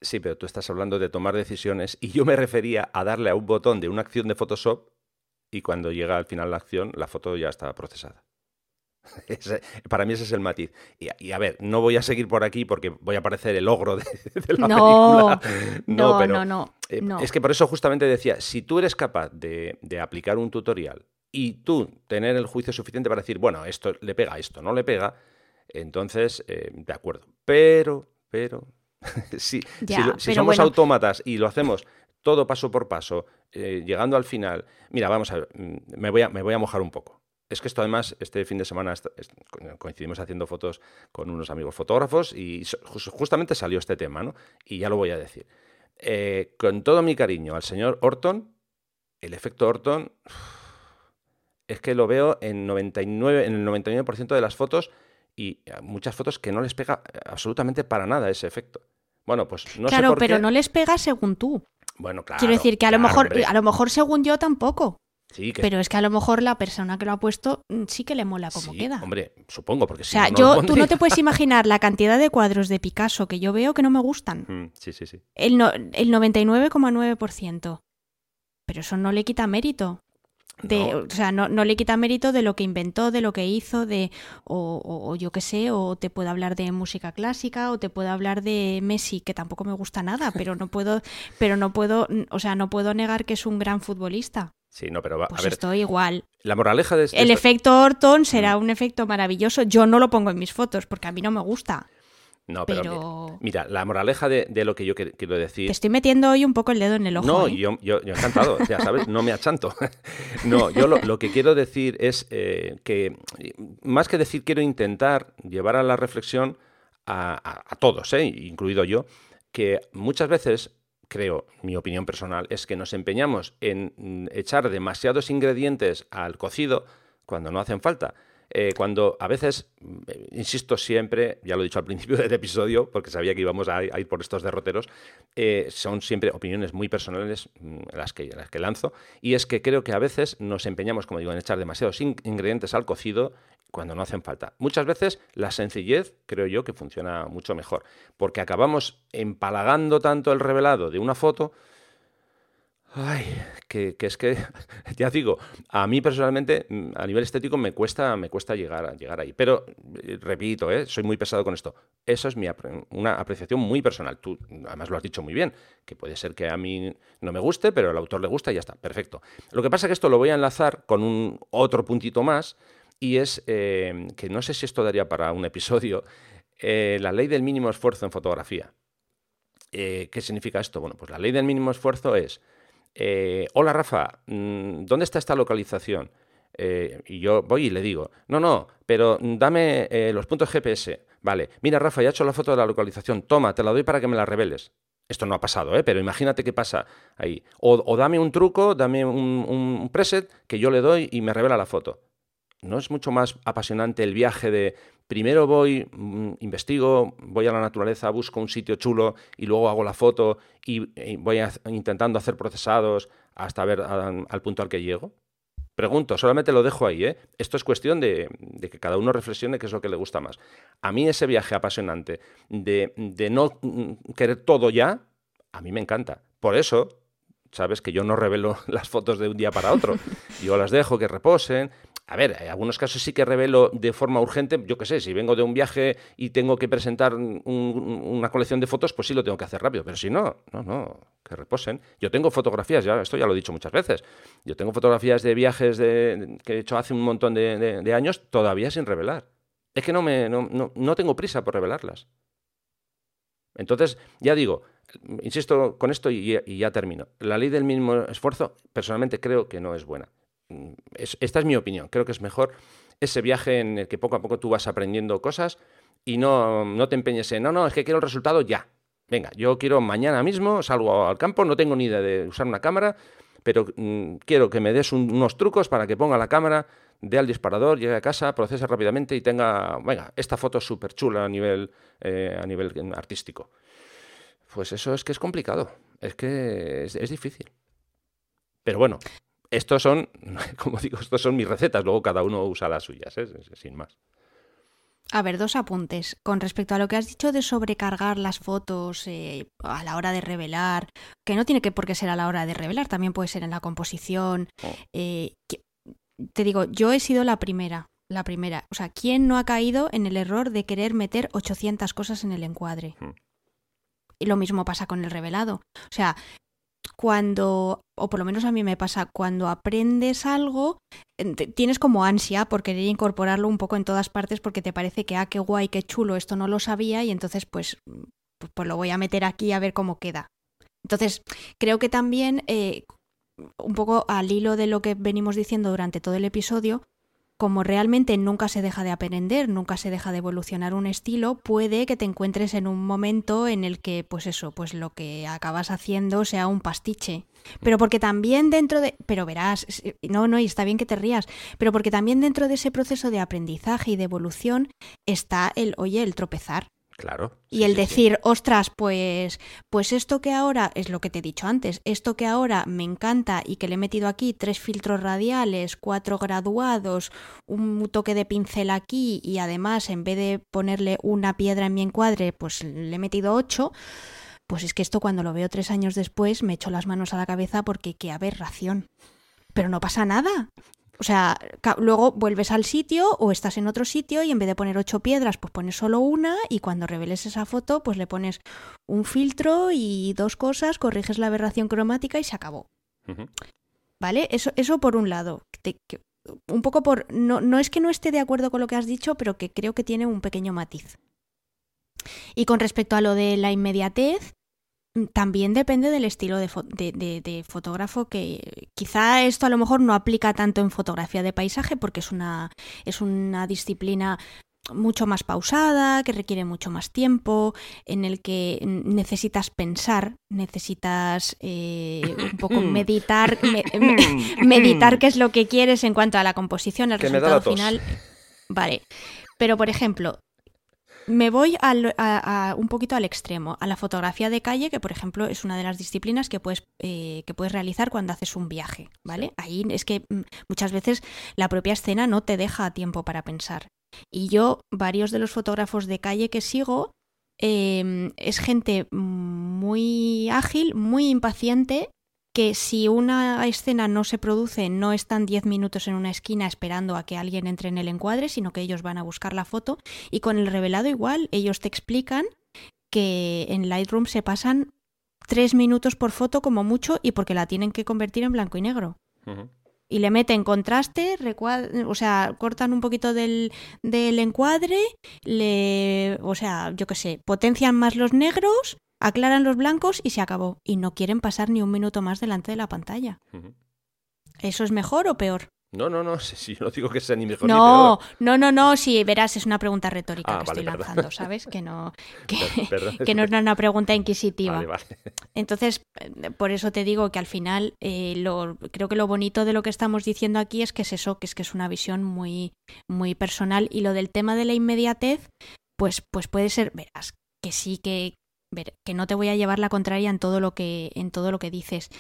Sí, pero tú estás hablando de tomar decisiones y yo me refería a darle a un botón de una acción de Photoshop y cuando llega al final la acción, la foto ya está procesada. para mí ese es el matiz. Y, a ver, no voy a seguir por aquí porque voy a parecer el ogro de, la no, película. No, no, no, eh, Es que por eso justamente decía, si tú eres capaz de, de, aplicar un tutorial y tú tener el juicio suficiente para decir, bueno, esto le pega, esto no le pega, entonces, eh, de acuerdo. Pero, pero, si, si, somos autómatas y lo hacemos todo paso por paso, eh, llegando al final, mira, vamos a ver, mm, me voy a, me voy a mojar un poco. Es que esto además, este fin de semana coincidimos haciendo fotos con unos amigos fotógrafos y justamente salió este tema, ¿no? Y ya lo voy a decir. Eh, con todo mi cariño al señor Orton, el efecto Orton es que lo veo en, 99, en el 99% de las fotos y muchas fotos que no les pega absolutamente para nada ese efecto. Bueno, pues no claro, sé por pero no les pega según tú. Bueno, claro. Quiero decir que a lo mejor, a lo mejor según yo tampoco. Sí, Pero es que a lo mejor la persona que lo ha puesto mm, sí que le mola como queda. Hombre, supongo, porque si O sea, yo, tú no te puedes imaginar la cantidad de cuadros de Picasso que yo veo que no me gustan. Mm, sí, sí, sí. El, no, el 99,9%. Pero eso no le quita mérito. O sea, no, no, le quita mérito de lo que inventó, de lo que hizo, de o, o, yo qué sé, o te puedo hablar de música clásica, o te puedo hablar de Messi, que tampoco me gusta nada, pero no puedo, pero no puedo, o sea, no puedo negar que es un gran futbolista. Sí, no, pero va, pues a ver. Estoy igual. La moraleja de El efecto Orton será mm. un efecto maravilloso. Yo no lo pongo en mis fotos porque a mí no me gusta. No, pero, Mira, la moraleja de, lo que yo quiero decir. Te estoy metiendo hoy un poco el dedo en el ojo. No, ¿eh? yo, yo, yo, encantado, ya sabes, no me achanto. no, yo lo, que quiero decir es eh, que, más que decir, quiero intentar llevar a la reflexión a, todos, ¿eh? incluido yo, que muchas veces creo, mi opinión personal, es que nos empeñamos en echar demasiados ingredientes al cocido cuando no hacen falta. Eh, cuando a veces, eh, insisto siempre, ya lo he dicho al principio del episodio, porque sabía que íbamos a, ir por estos derroteros, eh, son siempre opiniones muy personales mm, las que, las que lanzo, y es que creo que a veces nos empeñamos, como digo, en echar demasiados ingredientes al cocido cuando no hacen falta. Muchas veces la sencillez creo yo que funciona mucho mejor, porque acabamos empalagando tanto el revelado de una foto Ay, que, es que, ya digo, a mí personalmente, a nivel estético, me cuesta, me cuesta llegar, llegar ahí. Pero, eh, repito, ¿eh? soy muy pesado con esto. Eso es mi, una apreciación muy personal. Tú, además, lo has dicho muy bien, que puede ser que a mí no me guste, pero al autor le gusta y ya está, perfecto. Lo que pasa es que esto lo voy a enlazar con un otro puntito más, y es eh, que no sé si esto daría para un episodio, la ley del mínimo esfuerzo en fotografía. ¿Qué significa esto? Bueno, pues la ley del mínimo esfuerzo es eh, hola Rafa, mm, ¿dónde está esta localización? Eh, y yo voy y le digo, no, no, pero dame eh, los puntos GPS. Vale, mira Rafa, ya he hecho la foto de la localización, toma, te la doy para que me la reveles. Esto no ha pasado, ¿eh? pero imagínate qué pasa ahí. O, dame un truco, dame un, preset que yo le doy y me revela la foto. ¿No es mucho más apasionante el viaje de primero voy, mm, investigo, voy a la naturaleza, busco un sitio chulo y luego hago la foto y, voy intentando hacer procesados hasta ver al punto al que llego? Pregunto, solamente lo dejo ahí. ¿eh? Esto es cuestión de, que cada uno reflexione qué es lo que le gusta más. A mí ese viaje apasionante de, no mm, querer todo ya, a mí me encanta. Por eso, sabes que yo no revelo las fotos de un día para otro. Yo las dejo que reposen, a ver, en algunos casos sí que revelo de forma urgente, yo qué sé, si vengo de un viaje y tengo que presentar una colección de fotos, pues sí lo tengo que hacer rápido, pero si no, no, no, que reposen. Yo tengo fotografías, ya, esto ya lo he dicho muchas veces, yo tengo fotografías de viajes que he hecho hace un montón de, años todavía sin revelar. Es que no, me, no, tengo prisa por revelarlas. Entonces, ya digo, insisto con esto y, y ya termino. La ley del mínimo esfuerzo, personalmente creo que no es buena esta es mi opinión. Creo que es mejor ese viaje en el que poco a poco tú vas aprendiendo cosas y no, no te empeñes en, no, no, es que quiero el resultado ya. Venga, yo quiero mañana mismo, salgo al campo, no tengo ni idea de usar una cámara, pero mm, quiero que me des unos trucos para que ponga la cámara, dé al disparador, llegue a casa, procese rápidamente y tenga, venga, esta foto súper chula a nivel, eh, a nivel artístico. Pues eso es que es complicado, es que es difícil. Pero bueno, estos son, como digo, estos son mis recetas, luego cada uno usa las suyas, ¿eh? sin más. A ver, dos apuntes. Con respecto a lo que has dicho de sobrecargar las fotos eh, a la hora de revelar, que no tiene que por qué ser a la hora de revelar, también puede ser en la composición. Oh. Eh, te digo, yo he sido la primera, la primera. O sea, ¿quién no ha caído en el error de querer meter 800 cosas en el encuadre? Hmm. Y lo mismo pasa con el revelado. O sea, cuando, o por lo menos a mí me pasa, cuando aprendes algo, tienes como ansia por querer incorporarlo un poco en todas partes porque te parece que, ah, qué guay, qué chulo, esto no lo sabía y entonces pues, pues, pues lo voy a meter aquí a ver cómo queda. Entonces, creo que también, eh, un poco al hilo de lo que venimos diciendo durante todo el episodio, como realmente nunca se deja de aprender, nunca se deja de evolucionar un estilo, puede que te encuentres en un momento en el que, pues eso, pues lo que acabas haciendo sea un pastiche. Pero porque también dentro de. Pero verás, no, no, y está bien que te rías, pero porque también dentro de ese proceso de aprendizaje y de evolución está el, oye, el tropezar. Claro. y el decir, ostras, pues, pues esto que ahora, es lo que te he dicho antes, esto que ahora me encanta y que le he metido aquí tres filtros radiales, cuatro graduados, un toque de pincel aquí y además en vez de ponerle una piedra en mi encuadre, pues le he metido ocho, pues es que esto cuando lo veo tres años después me echo las manos a la cabeza porque qué aberración. Pero no pasa nada. O sea, luego vuelves al sitio o estás en otro sitio y en vez de poner ocho piedras, pues pones solo una y cuando reveles esa foto, pues le pones un filtro y dos cosas, corriges la aberración cromática y se acabó. ¿Vale? Eso, eso por un lado. un poco por... No, no es que no esté de acuerdo con lo que has dicho, pero que creo que tiene un pequeño matiz. Y con respecto a lo de la inmediatez, también depende del estilo de, fotógrafo que quizá esto a lo mejor no aplica tanto en fotografía de paisaje porque es una, es una disciplina mucho más pausada, que requiere mucho más tiempo, en el que necesitas pensar, necesitas eh, un poco meditar, meditar qué es lo que quieres en cuanto a la composición, el resultado final. Vale. Pero, por ejemplo, me voy a, un poquito al extremo, a la fotografía de calle, que por ejemplo es una de las disciplinas que puedes, eh, que puedes realizar cuando haces un viaje, ¿vale? Ahí es que mm, muchas veces la propia escena no te deja tiempo para pensar. Y yo, varios de los fotógrafos de calle que sigo, em, es gente muy ágil, muy impaciente que si una escena no se produce, no están 10 minutos en una esquina esperando a que alguien entre en el encuadre, sino que ellos van a buscar la foto. Y con el revelado igual, ellos te explican que en Lightroom se pasan 3 minutos por foto como mucho y porque la tienen que convertir en blanco y negro. Y le meten contraste, o sea, cortan un poquito del, del encuadre, le, o sea, yo qué sé, potencian más los negros aclaran los blancos y se acabó. Y no quieren pasar ni un minuto más delante de la pantalla. ¿Eso es mejor o peor? No, no, no, si yo no digo que sea ni mejor no, ni peor. No, no, no, sí, verás, es una pregunta retórica ah, que estoy lanzando, ¿sabes? Que no, que, no es una pregunta inquisitiva. Entonces, por eso te digo que al final, eh, lo, creo que lo bonito de lo que estamos diciendo aquí es que es eso, que es que es una visión muy, muy personal. Y lo del tema de la inmediatez, pues, pues puede ser, verás, que sí que, ver, que no te voy a llevar la contraria en todo lo que, en todo lo que dices,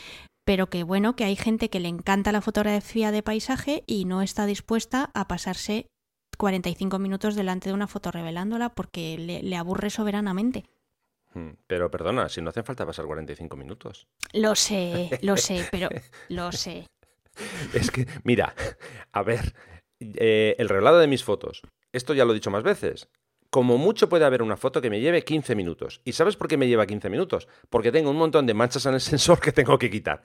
pero que bueno, que hay gente que le encanta la fotografía de paisaje y no está dispuesta a pasarse 45 minutos delante de una foto revelándola porque le, le aburre soberanamente. Hmm, pero perdona, si no hace falta pasar 45 minutos. Lo sé, lo sé, pero lo sé. Es que, mira, a ver, eh, el revelado de mis fotos. Esto ya lo he dicho más veces. Como mucho puede haber una foto que me lleve 15 minutos. ¿Y sabes por qué me lleva 15 minutos? Porque tengo un montón de manchas en el sensor que tengo que quitar.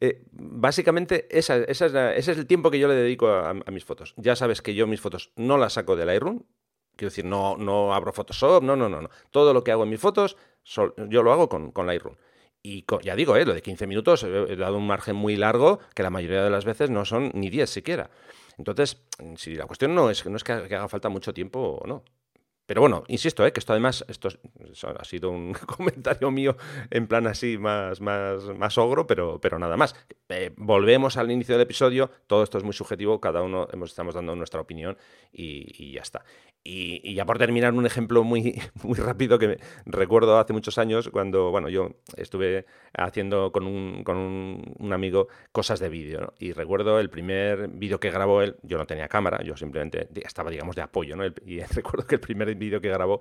Eh, básicamente, ese es el tiempo que yo le dedico a, mis fotos. Ya sabes que yo mis fotos no las saco del Lightroom. Quiero decir, no, no abro Photoshop, no, no, no, no. Todo lo que hago en mis fotos, yo lo hago con, con Lightroom. Y ya digo, ¿eh? lo de 15 minutos he dado un margen muy largo que la mayoría de las veces no son ni 10 siquiera. Entonces, si la cuestión no es, no es que haga falta mucho tiempo o no. Pero bueno, insisto, ¿eh? que esto además, esto ha sido un comentario mío en plan así más, más, más ogro, pero, pero nada más. Eh, volvemos al inicio del episodio, todo esto es muy subjetivo, cada uno estamos dando nuestra opinión y ya está. Y, ya por terminar, un ejemplo muy, muy rápido que recuerdo hace muchos años cuando, bueno, yo estuve haciendo con un, con un, amigo cosas de vídeo, Y recuerdo el primer vídeo que grabó él, yo no tenía cámara, yo simplemente estaba, digamos, de apoyo, ¿no? Y recuerdo que el primer vídeo que grabó,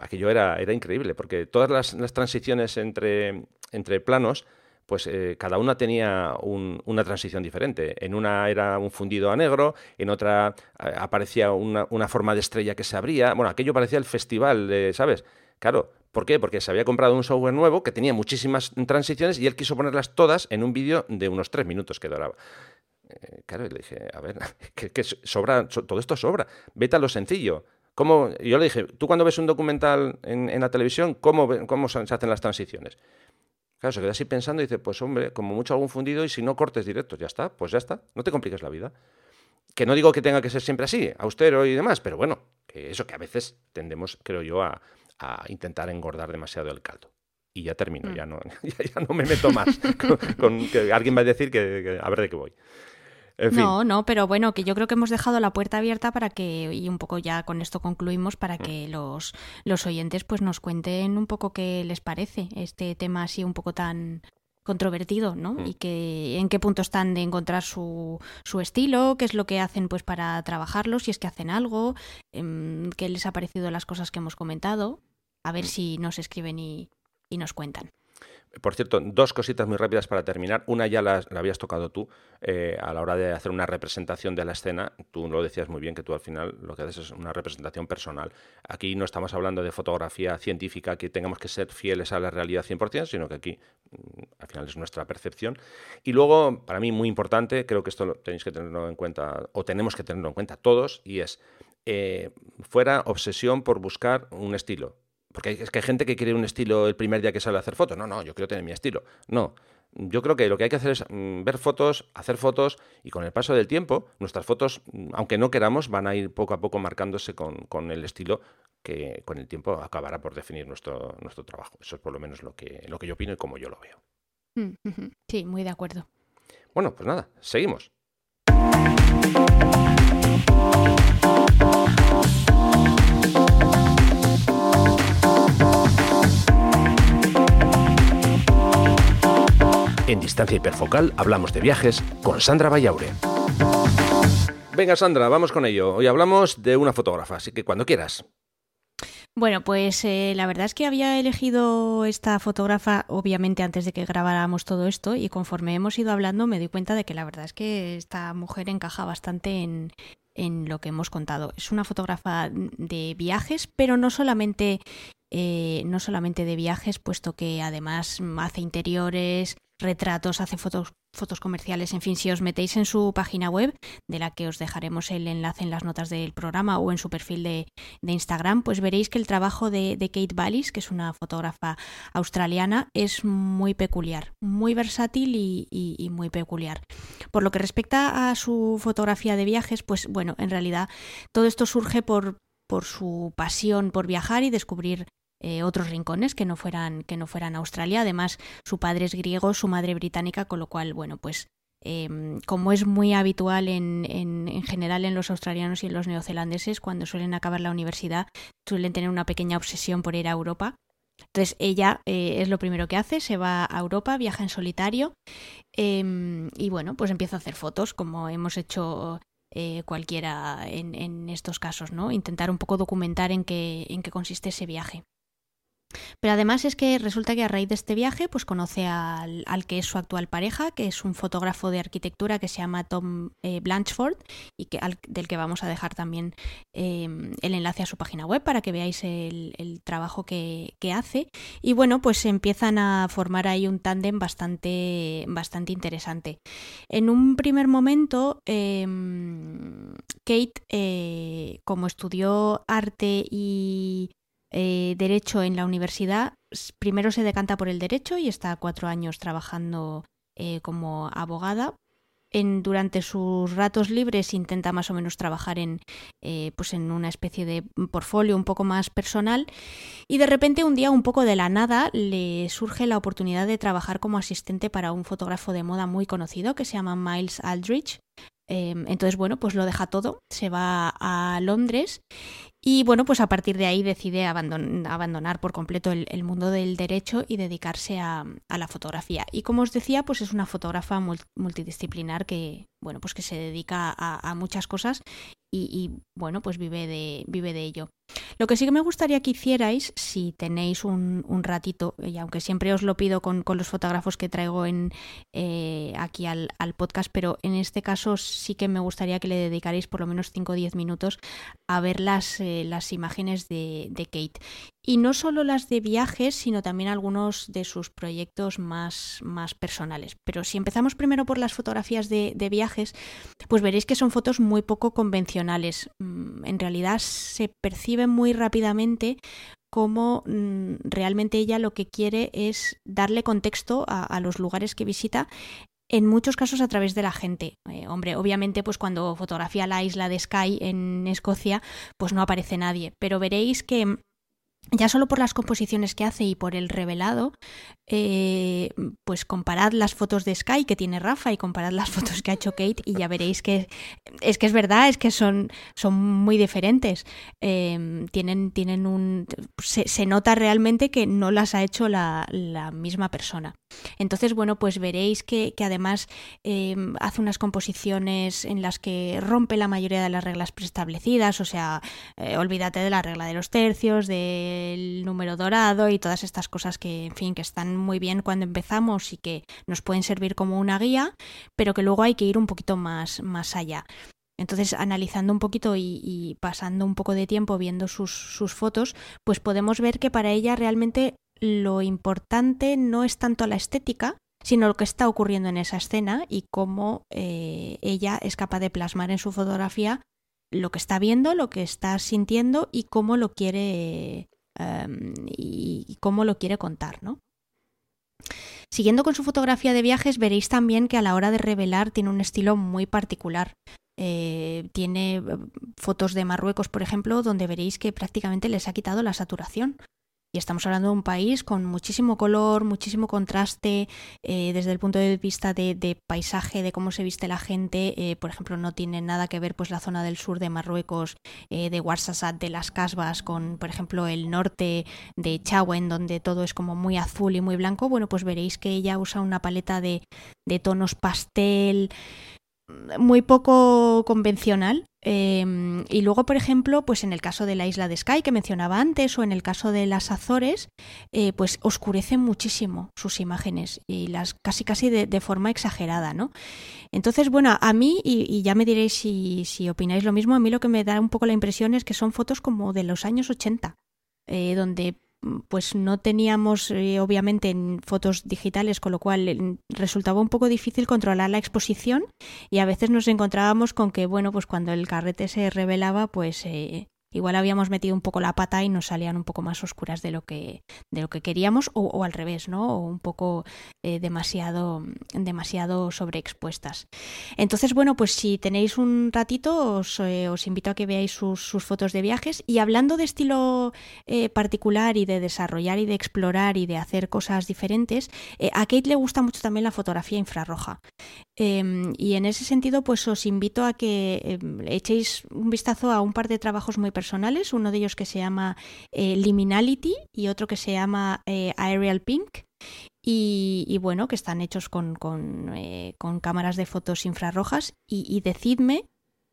aquello era, era increíble, porque todas las, transiciones entre, entre planos pues eh, cada una tenía una transición diferente. En una era un fundido a negro, en otra eh, aparecía una, forma de estrella que se abría. Bueno, aquello parecía el festival, de, ¿sabes? Claro, ¿por qué? Porque se había comprado un software nuevo que tenía muchísimas transiciones y él quiso ponerlas todas en un vídeo de unos tres minutos que duraba. Eh, claro, y le dije, a ver, que, sobra, todo esto sobra, vete a lo sencillo. ¿Cómo? Yo le dije, tú cuando ves un documental en, en la televisión, ¿cómo, ¿cómo se hacen las transiciones? Claro, se queda así pensando y dice, pues hombre, como mucho algún fundido y si no cortes directos, ya está, pues ya está, no te compliques la vida. Que no digo que tenga que ser siempre así, austero y demás, pero bueno, que eso que a veces tendemos, creo yo, a, intentar engordar demasiado el caldo. Y ya termino, mm. ya, no, ya, no me meto más con, que alguien va a decir que a ver de qué voy. No, no, pero bueno, que yo creo que hemos dejado la puerta abierta para que, y un poco ya con esto concluimos, para mm. que los, los oyentes pues nos cuenten un poco qué les parece este tema así un poco tan controvertido, ¿no? Mm. Y que en qué punto están de encontrar su, su estilo, qué es lo que hacen pues para trabajarlo, si es que hacen algo, em, qué les ha parecido las cosas que hemos comentado, a ver mm. si nos escriben y, y nos cuentan. Por cierto, dos cositas muy rápidas para terminar. Una ya la, habías tocado tú eh, a la hora de hacer una representación de la escena. Tú lo decías muy bien que tú al final lo que haces es una representación personal. Aquí no estamos hablando de fotografía científica que tengamos que ser fieles a la realidad 100%, sino que aquí mm, al final es nuestra percepción. Y luego, para mí muy importante, creo que esto lo tenéis que tenerlo en cuenta o tenemos que tenerlo en cuenta todos y es eh, fuera obsesión por buscar un estilo porque es que hay gente que quiere un estilo el primer día que sale a hacer fotos. No, no, yo quiero tener mi estilo. No. Yo creo que lo que hay que hacer es mm, ver fotos, hacer fotos y con el paso del tiempo nuestras fotos, mm, aunque no queramos, van a ir poco a poco marcándose con, el estilo que con el tiempo acabará por definir nuestro, nuestro trabajo. Eso es por lo menos lo que, lo que yo opino y como yo lo veo. Mm, sí, muy de acuerdo. Bueno, pues nada, seguimos. En Distancia Hiperfocal hablamos de viajes con Sandra Vallaure. Venga, Sandra, vamos con ello. Hoy hablamos de una fotógrafa, así que cuando quieras. Bueno, pues eh, la verdad es que había elegido esta fotógrafa obviamente antes de que grabáramos todo esto y conforme hemos ido hablando me doy cuenta de que la verdad es que esta mujer encaja bastante en, en lo que hemos contado. Es una fotógrafa de viajes, pero no solamente, eh, no solamente de viajes, puesto que además hace interiores, retratos, hace fotos, fotos comerciales, en fin, si os metéis en su página web, de la que os dejaremos el enlace en las notas del programa o en su perfil de, Instagram, pues veréis que el trabajo de, Kate Ballis, que es una fotógrafa australiana, es muy peculiar, muy versátil y, muy peculiar. Por lo que respecta a su fotografía de viajes, pues bueno, en realidad todo esto surge por, por su pasión por viajar y descubrir eh, otros rincones que no fueran que no fueran Australia. Además, su padre es griego, su madre británica, con lo cual, bueno, pues em, como es muy habitual en, en, general en los australianos y en los neozelandeses, cuando suelen acabar la universidad, suelen tener una pequeña obsesión por ir a Europa. Entonces ella eh, es lo primero que hace, se va a Europa, viaja en solitario em, y bueno, pues empieza a hacer fotos como hemos hecho eh, cualquiera en, en, estos casos, ¿no? Intentar un poco documentar en qué, en qué consiste ese viaje. Pero además es que resulta que a raíz de este viaje, pues conoce al, que es su actual pareja, que es un fotógrafo de arquitectura que se llama Tom eh, Blanchford y que, del que vamos a dejar también em, el enlace a su página web para que veáis el, trabajo que, hace. Y bueno, pues empiezan a formar ahí un tándem bastante, bastante interesante. En un primer momento, em, Kate, eh, como estudió arte y eh, derecho en la universidad, primero se decanta por el derecho y está cuatro años trabajando eh, como abogada. En, durante sus ratos libres intenta más o menos trabajar en, eh, pues en una especie de portfolio un poco más personal y de repente un día un poco de la nada le surge la oportunidad de trabajar como asistente para un fotógrafo de moda muy conocido que se llama Miles Aldrich. entonces, bueno, pues lo deja todo, se va a Londres y bueno, pues a partir de ahí decide abandonar por completo el, mundo del derecho y dedicarse a, la fotografía. Y como os decía, pues es una fotógrafa multidisciplinar que, bueno, pues que se dedica a, muchas cosas y, bueno, pues vive de, vive de ello. Lo que sí que me gustaría que hicierais, si tenéis un, ratito, y aunque siempre os lo pido con, los fotógrafos que traigo en, eh, aquí al, podcast, pero en este caso sí que me gustaría que le dedicarais por lo menos 5 o 10 minutos a ver las, eh, las imágenes de, de Kate. Y no solo las de viajes, sino también algunos de sus proyectos más, más personales. Pero si empezamos primero por las fotografías de, viajes, pues veréis que son fotos muy poco convencionales. Mm, en realidad se percibe muy rápidamente cómo mm, realmente ella lo que quiere es darle contexto a, los lugares que visita en muchos casos a través de la gente. Eh, hombre, obviamente, pues cuando fotografía la isla de Skye en Escocia, pues no aparece nadie. Pero veréis que ya solo por las composiciones que hace y por el revelado, eh, pues comparad las fotos de Sky que tiene Rafa y comparad las fotos que ha hecho Kate y ya veréis que es que es verdad, es que son, son muy diferentes. Em, tienen, tienen un. Se, nota realmente que no las ha hecho la, misma persona. Entonces, bueno, pues veréis que, además em, hace unas composiciones en las que rompe la mayoría de las reglas preestablecidas, o sea, eh, olvídate de la regla de los tercios, del número dorado y todas estas cosas que, en fin, que están muy bien cuando empezamos y que nos pueden servir como una guía, pero que luego hay que ir un poquito más, más allá. Entonces, analizando un poquito y, pasando un poco de tiempo viendo sus, sus, fotos, pues podemos ver que para ella realmente lo importante no es tanto la estética, sino lo que está ocurriendo en esa escena y cómo eh, ella es capaz de plasmar en su fotografía lo que está viendo, lo que está sintiendo y cómo lo quiere em, y cómo lo quiere contar, ¿no? Siguiendo con su fotografía de viajes, veréis también que a la hora de revelar tiene un estilo muy particular. Eh, tiene eh, fotos de Marruecos, por ejemplo, donde veréis que prácticamente les ha quitado la saturación. Y estamos hablando de un país con muchísimo color, muchísimo contraste eh, desde el punto de vista de, paisaje, de cómo se viste la gente. Eh, por ejemplo, no tiene nada que ver pues la zona del sur de Marruecos, eh, de Ouarzazate, de las Casbas, con por ejemplo el norte de Chauen, donde todo es como muy azul y muy blanco. Bueno, pues veréis que ella usa una paleta de tonos pastel, muy poco convencional. Em, y luego, por ejemplo, pues en el caso de la isla de Skye que mencionaba antes, o en el caso de las Azores, eh, pues oscurecen muchísimo sus imágenes y las casi casi de, forma exagerada, ¿no? Entonces, bueno, a mí, y, ya me diréis si, si, opináis lo mismo, a mí lo que me da un poco la impresión es que son fotos como de los años 80, eh, donde pues no teníamos eh, obviamente en fotos digitales, con lo cual resultaba un poco difícil controlar la exposición y a veces nos encontrábamos con que, bueno, pues cuando el carrete se revelaba, pues eh, igual habíamos metido un poco la pata y nos salían un poco más oscuras de lo que, de lo que queríamos o, al revés, ¿no? O un poco eh, demasiado, demasiado sobreexpuestas. Entonces, bueno, pues si tenéis un ratito, os, eh, invito a que veáis sus, sus, fotos de viajes y hablando de estilo eh, particular y de desarrollar y de explorar y de hacer cosas diferentes, a Kate le gusta mucho también la fotografía infrarroja. Em, y en ese sentido, pues os invito a que em, echéis un vistazo a un par de trabajos muy personales, uno de ellos que se llama eh, Liminality y otro que se llama eh, Aerial Pink. Y, bueno, que están hechos con, con, eh, cámaras de fotos infrarrojas. Y, decidme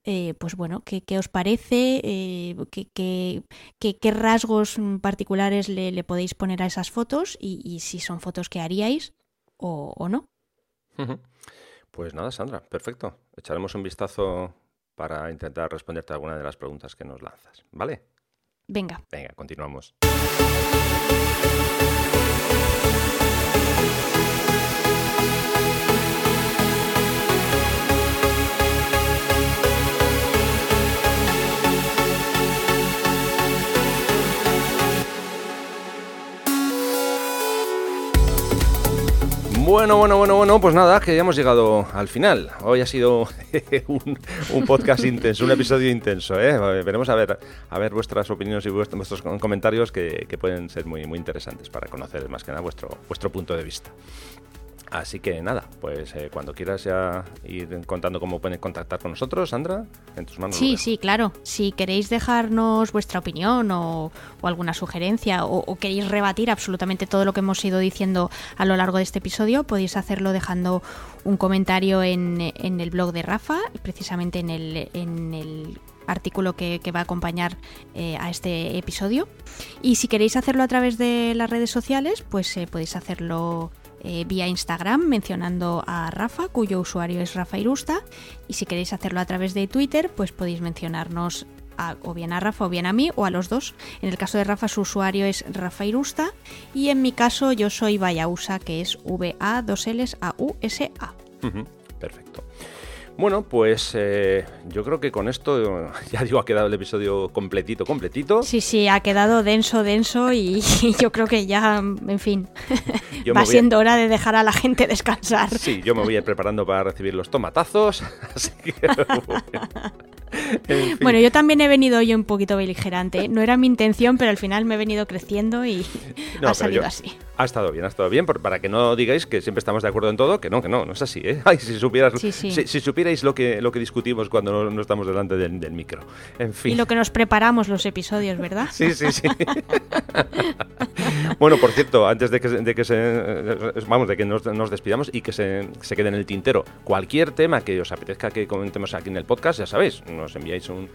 eh, pues bueno, qué, os parece, eh, qué, qué, rasgos particulares le, podéis poner a esas fotos y, si son fotos que haríais o, no. Pues nada, Sandra, perfecto. Echaremos un vistazo para intentar responderte alguna de las preguntas que nos lanzas, ¿vale? Venga. Venga, continuamos. Bueno, bueno, bueno, bueno, pues nada, que ya hemos llegado al final. Hoy ha sido un, podcast intenso, un episodio intenso. ¿eh? Veremos a ver, a ver vuestras opiniones y vuestros, comentarios que, que, pueden ser muy, muy interesantes para conocer más que nada vuestro, vuestro punto de vista. Así que nada, pues eh, cuando quieras ya ir contando cómo pueden contactar con nosotros, Sandra, en tus manos. Sí, sí, claro. Si queréis dejarnos vuestra opinión o, alguna sugerencia o, queréis rebatir absolutamente todo lo que hemos ido diciendo a lo largo de este episodio, podéis hacerlo dejando un comentario en, el blog de Rafa, precisamente en el, en el artículo que, va a acompañar eh, a este episodio. Y si queréis hacerlo a través de las redes sociales, pues eh, podéis hacerlo eh, vía Instagram mencionando a Rafa, cuyo usuario es Rafa Irusta. Y si queréis hacerlo a través de Twitter, pues podéis mencionarnos o bien a Rafa o bien a mí o a los dos. En el caso de Rafa su usuario es Rafa Irusta y en mi caso yo soy Vayausa que es V-A-2-L-A-U-S-A. Perfecto. Bueno, pues eh, yo creo que con esto, ya digo, ha quedado el episodio completito, completito. Sí, sí, ha quedado denso, denso y, yo creo que ya, en fin, va siendo hora de dejar a la gente descansar. Sí, yo me voy a ir preparando para recibir los tomatazos, así que... Bueno, yo también he venido hoy un poquito beligerante. No era mi intención, pero al final me he venido creciendo y ha salido así. Ha estado bien, ha estado bien, para que no digáis que siempre estamos de acuerdo en todo, que no, que no, no es así, ¿eh? Ay, si supieras, Si, supierais lo que, lo que discutimos cuando no, estamos delante del, micro. En fin. Y lo que nos preparamos los episodios, ¿verdad? Sí, sí, sí. bueno, por cierto, antes de que, de que se, vamos, de que nos, despidamos y que se, se quede en el tintero, cualquier tema que os apetezca que comentemos aquí en el podcast, ya sabéis, nos enviáis un,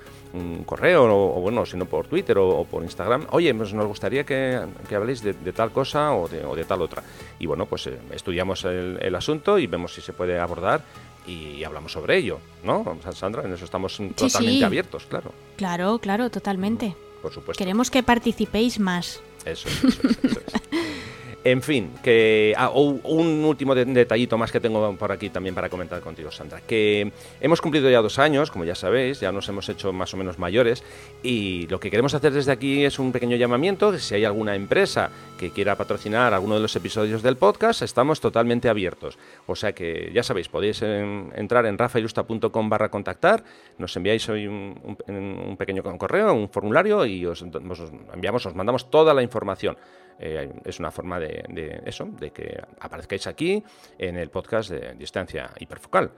correo o, bueno, si no por Twitter o, por Instagram, oye, pues nos gustaría que, habléis de, tal cosa o de, tal otra. Y bueno, pues eh, estudiamos el, asunto y vemos si se puede abordar y hablamos sobre ello, ¿no? Sandra, en eso estamos totalmente abiertos, claro. Claro, claro, totalmente. Por supuesto. Queremos que participéis más. Eso eso eso es. En fin, que ah, un último detallito más que tengo por aquí también para comentar contigo, Sandra, que hemos cumplido ya dos años, como ya sabéis, ya nos hemos hecho más o menos mayores y lo que queremos hacer desde aquí es un pequeño llamamiento, si hay alguna empresa que quiera patrocinar alguno de los episodios del podcast, estamos totalmente abiertos. O sea que ya sabéis, podéis entrar en rafailusta.com barra contactar, nos enviáis hoy un, pequeño correo, un formulario y os enviamos, os mandamos toda la información. Eh, es una forma de, eso, de que aparezcáis aquí en el podcast de Distancia Hiperfocal.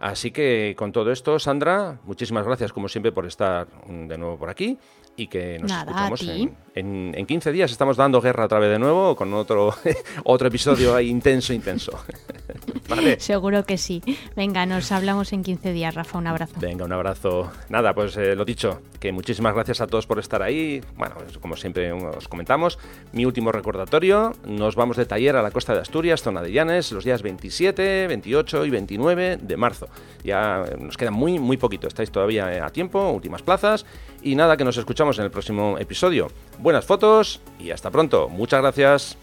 Así que con todo esto, Sandra, muchísimas gracias como siempre por estar de nuevo por aquí y que nos escuchamos en, en, 15 días. Estamos dando guerra otra vez de nuevo con otro, otro episodio intenso, intenso. Seguro que sí. Venga, nos hablamos en 15 días, Rafa. Un abrazo. Venga, un abrazo. Nada, pues eh, lo dicho, que muchísimas gracias a todos por estar ahí. Bueno, como siempre os comentamos, mi último recordatorio, nos vamos de taller a la costa de Asturias, zona de Llanes, los días 27, 28 y 29 de marzo. Ya nos queda muy, muy poquito, estáis todavía eh, a tiempo, últimas plazas. Y nada, que nos en el próximo episodio. Buenas fotos y hasta pronto. Muchas gracias.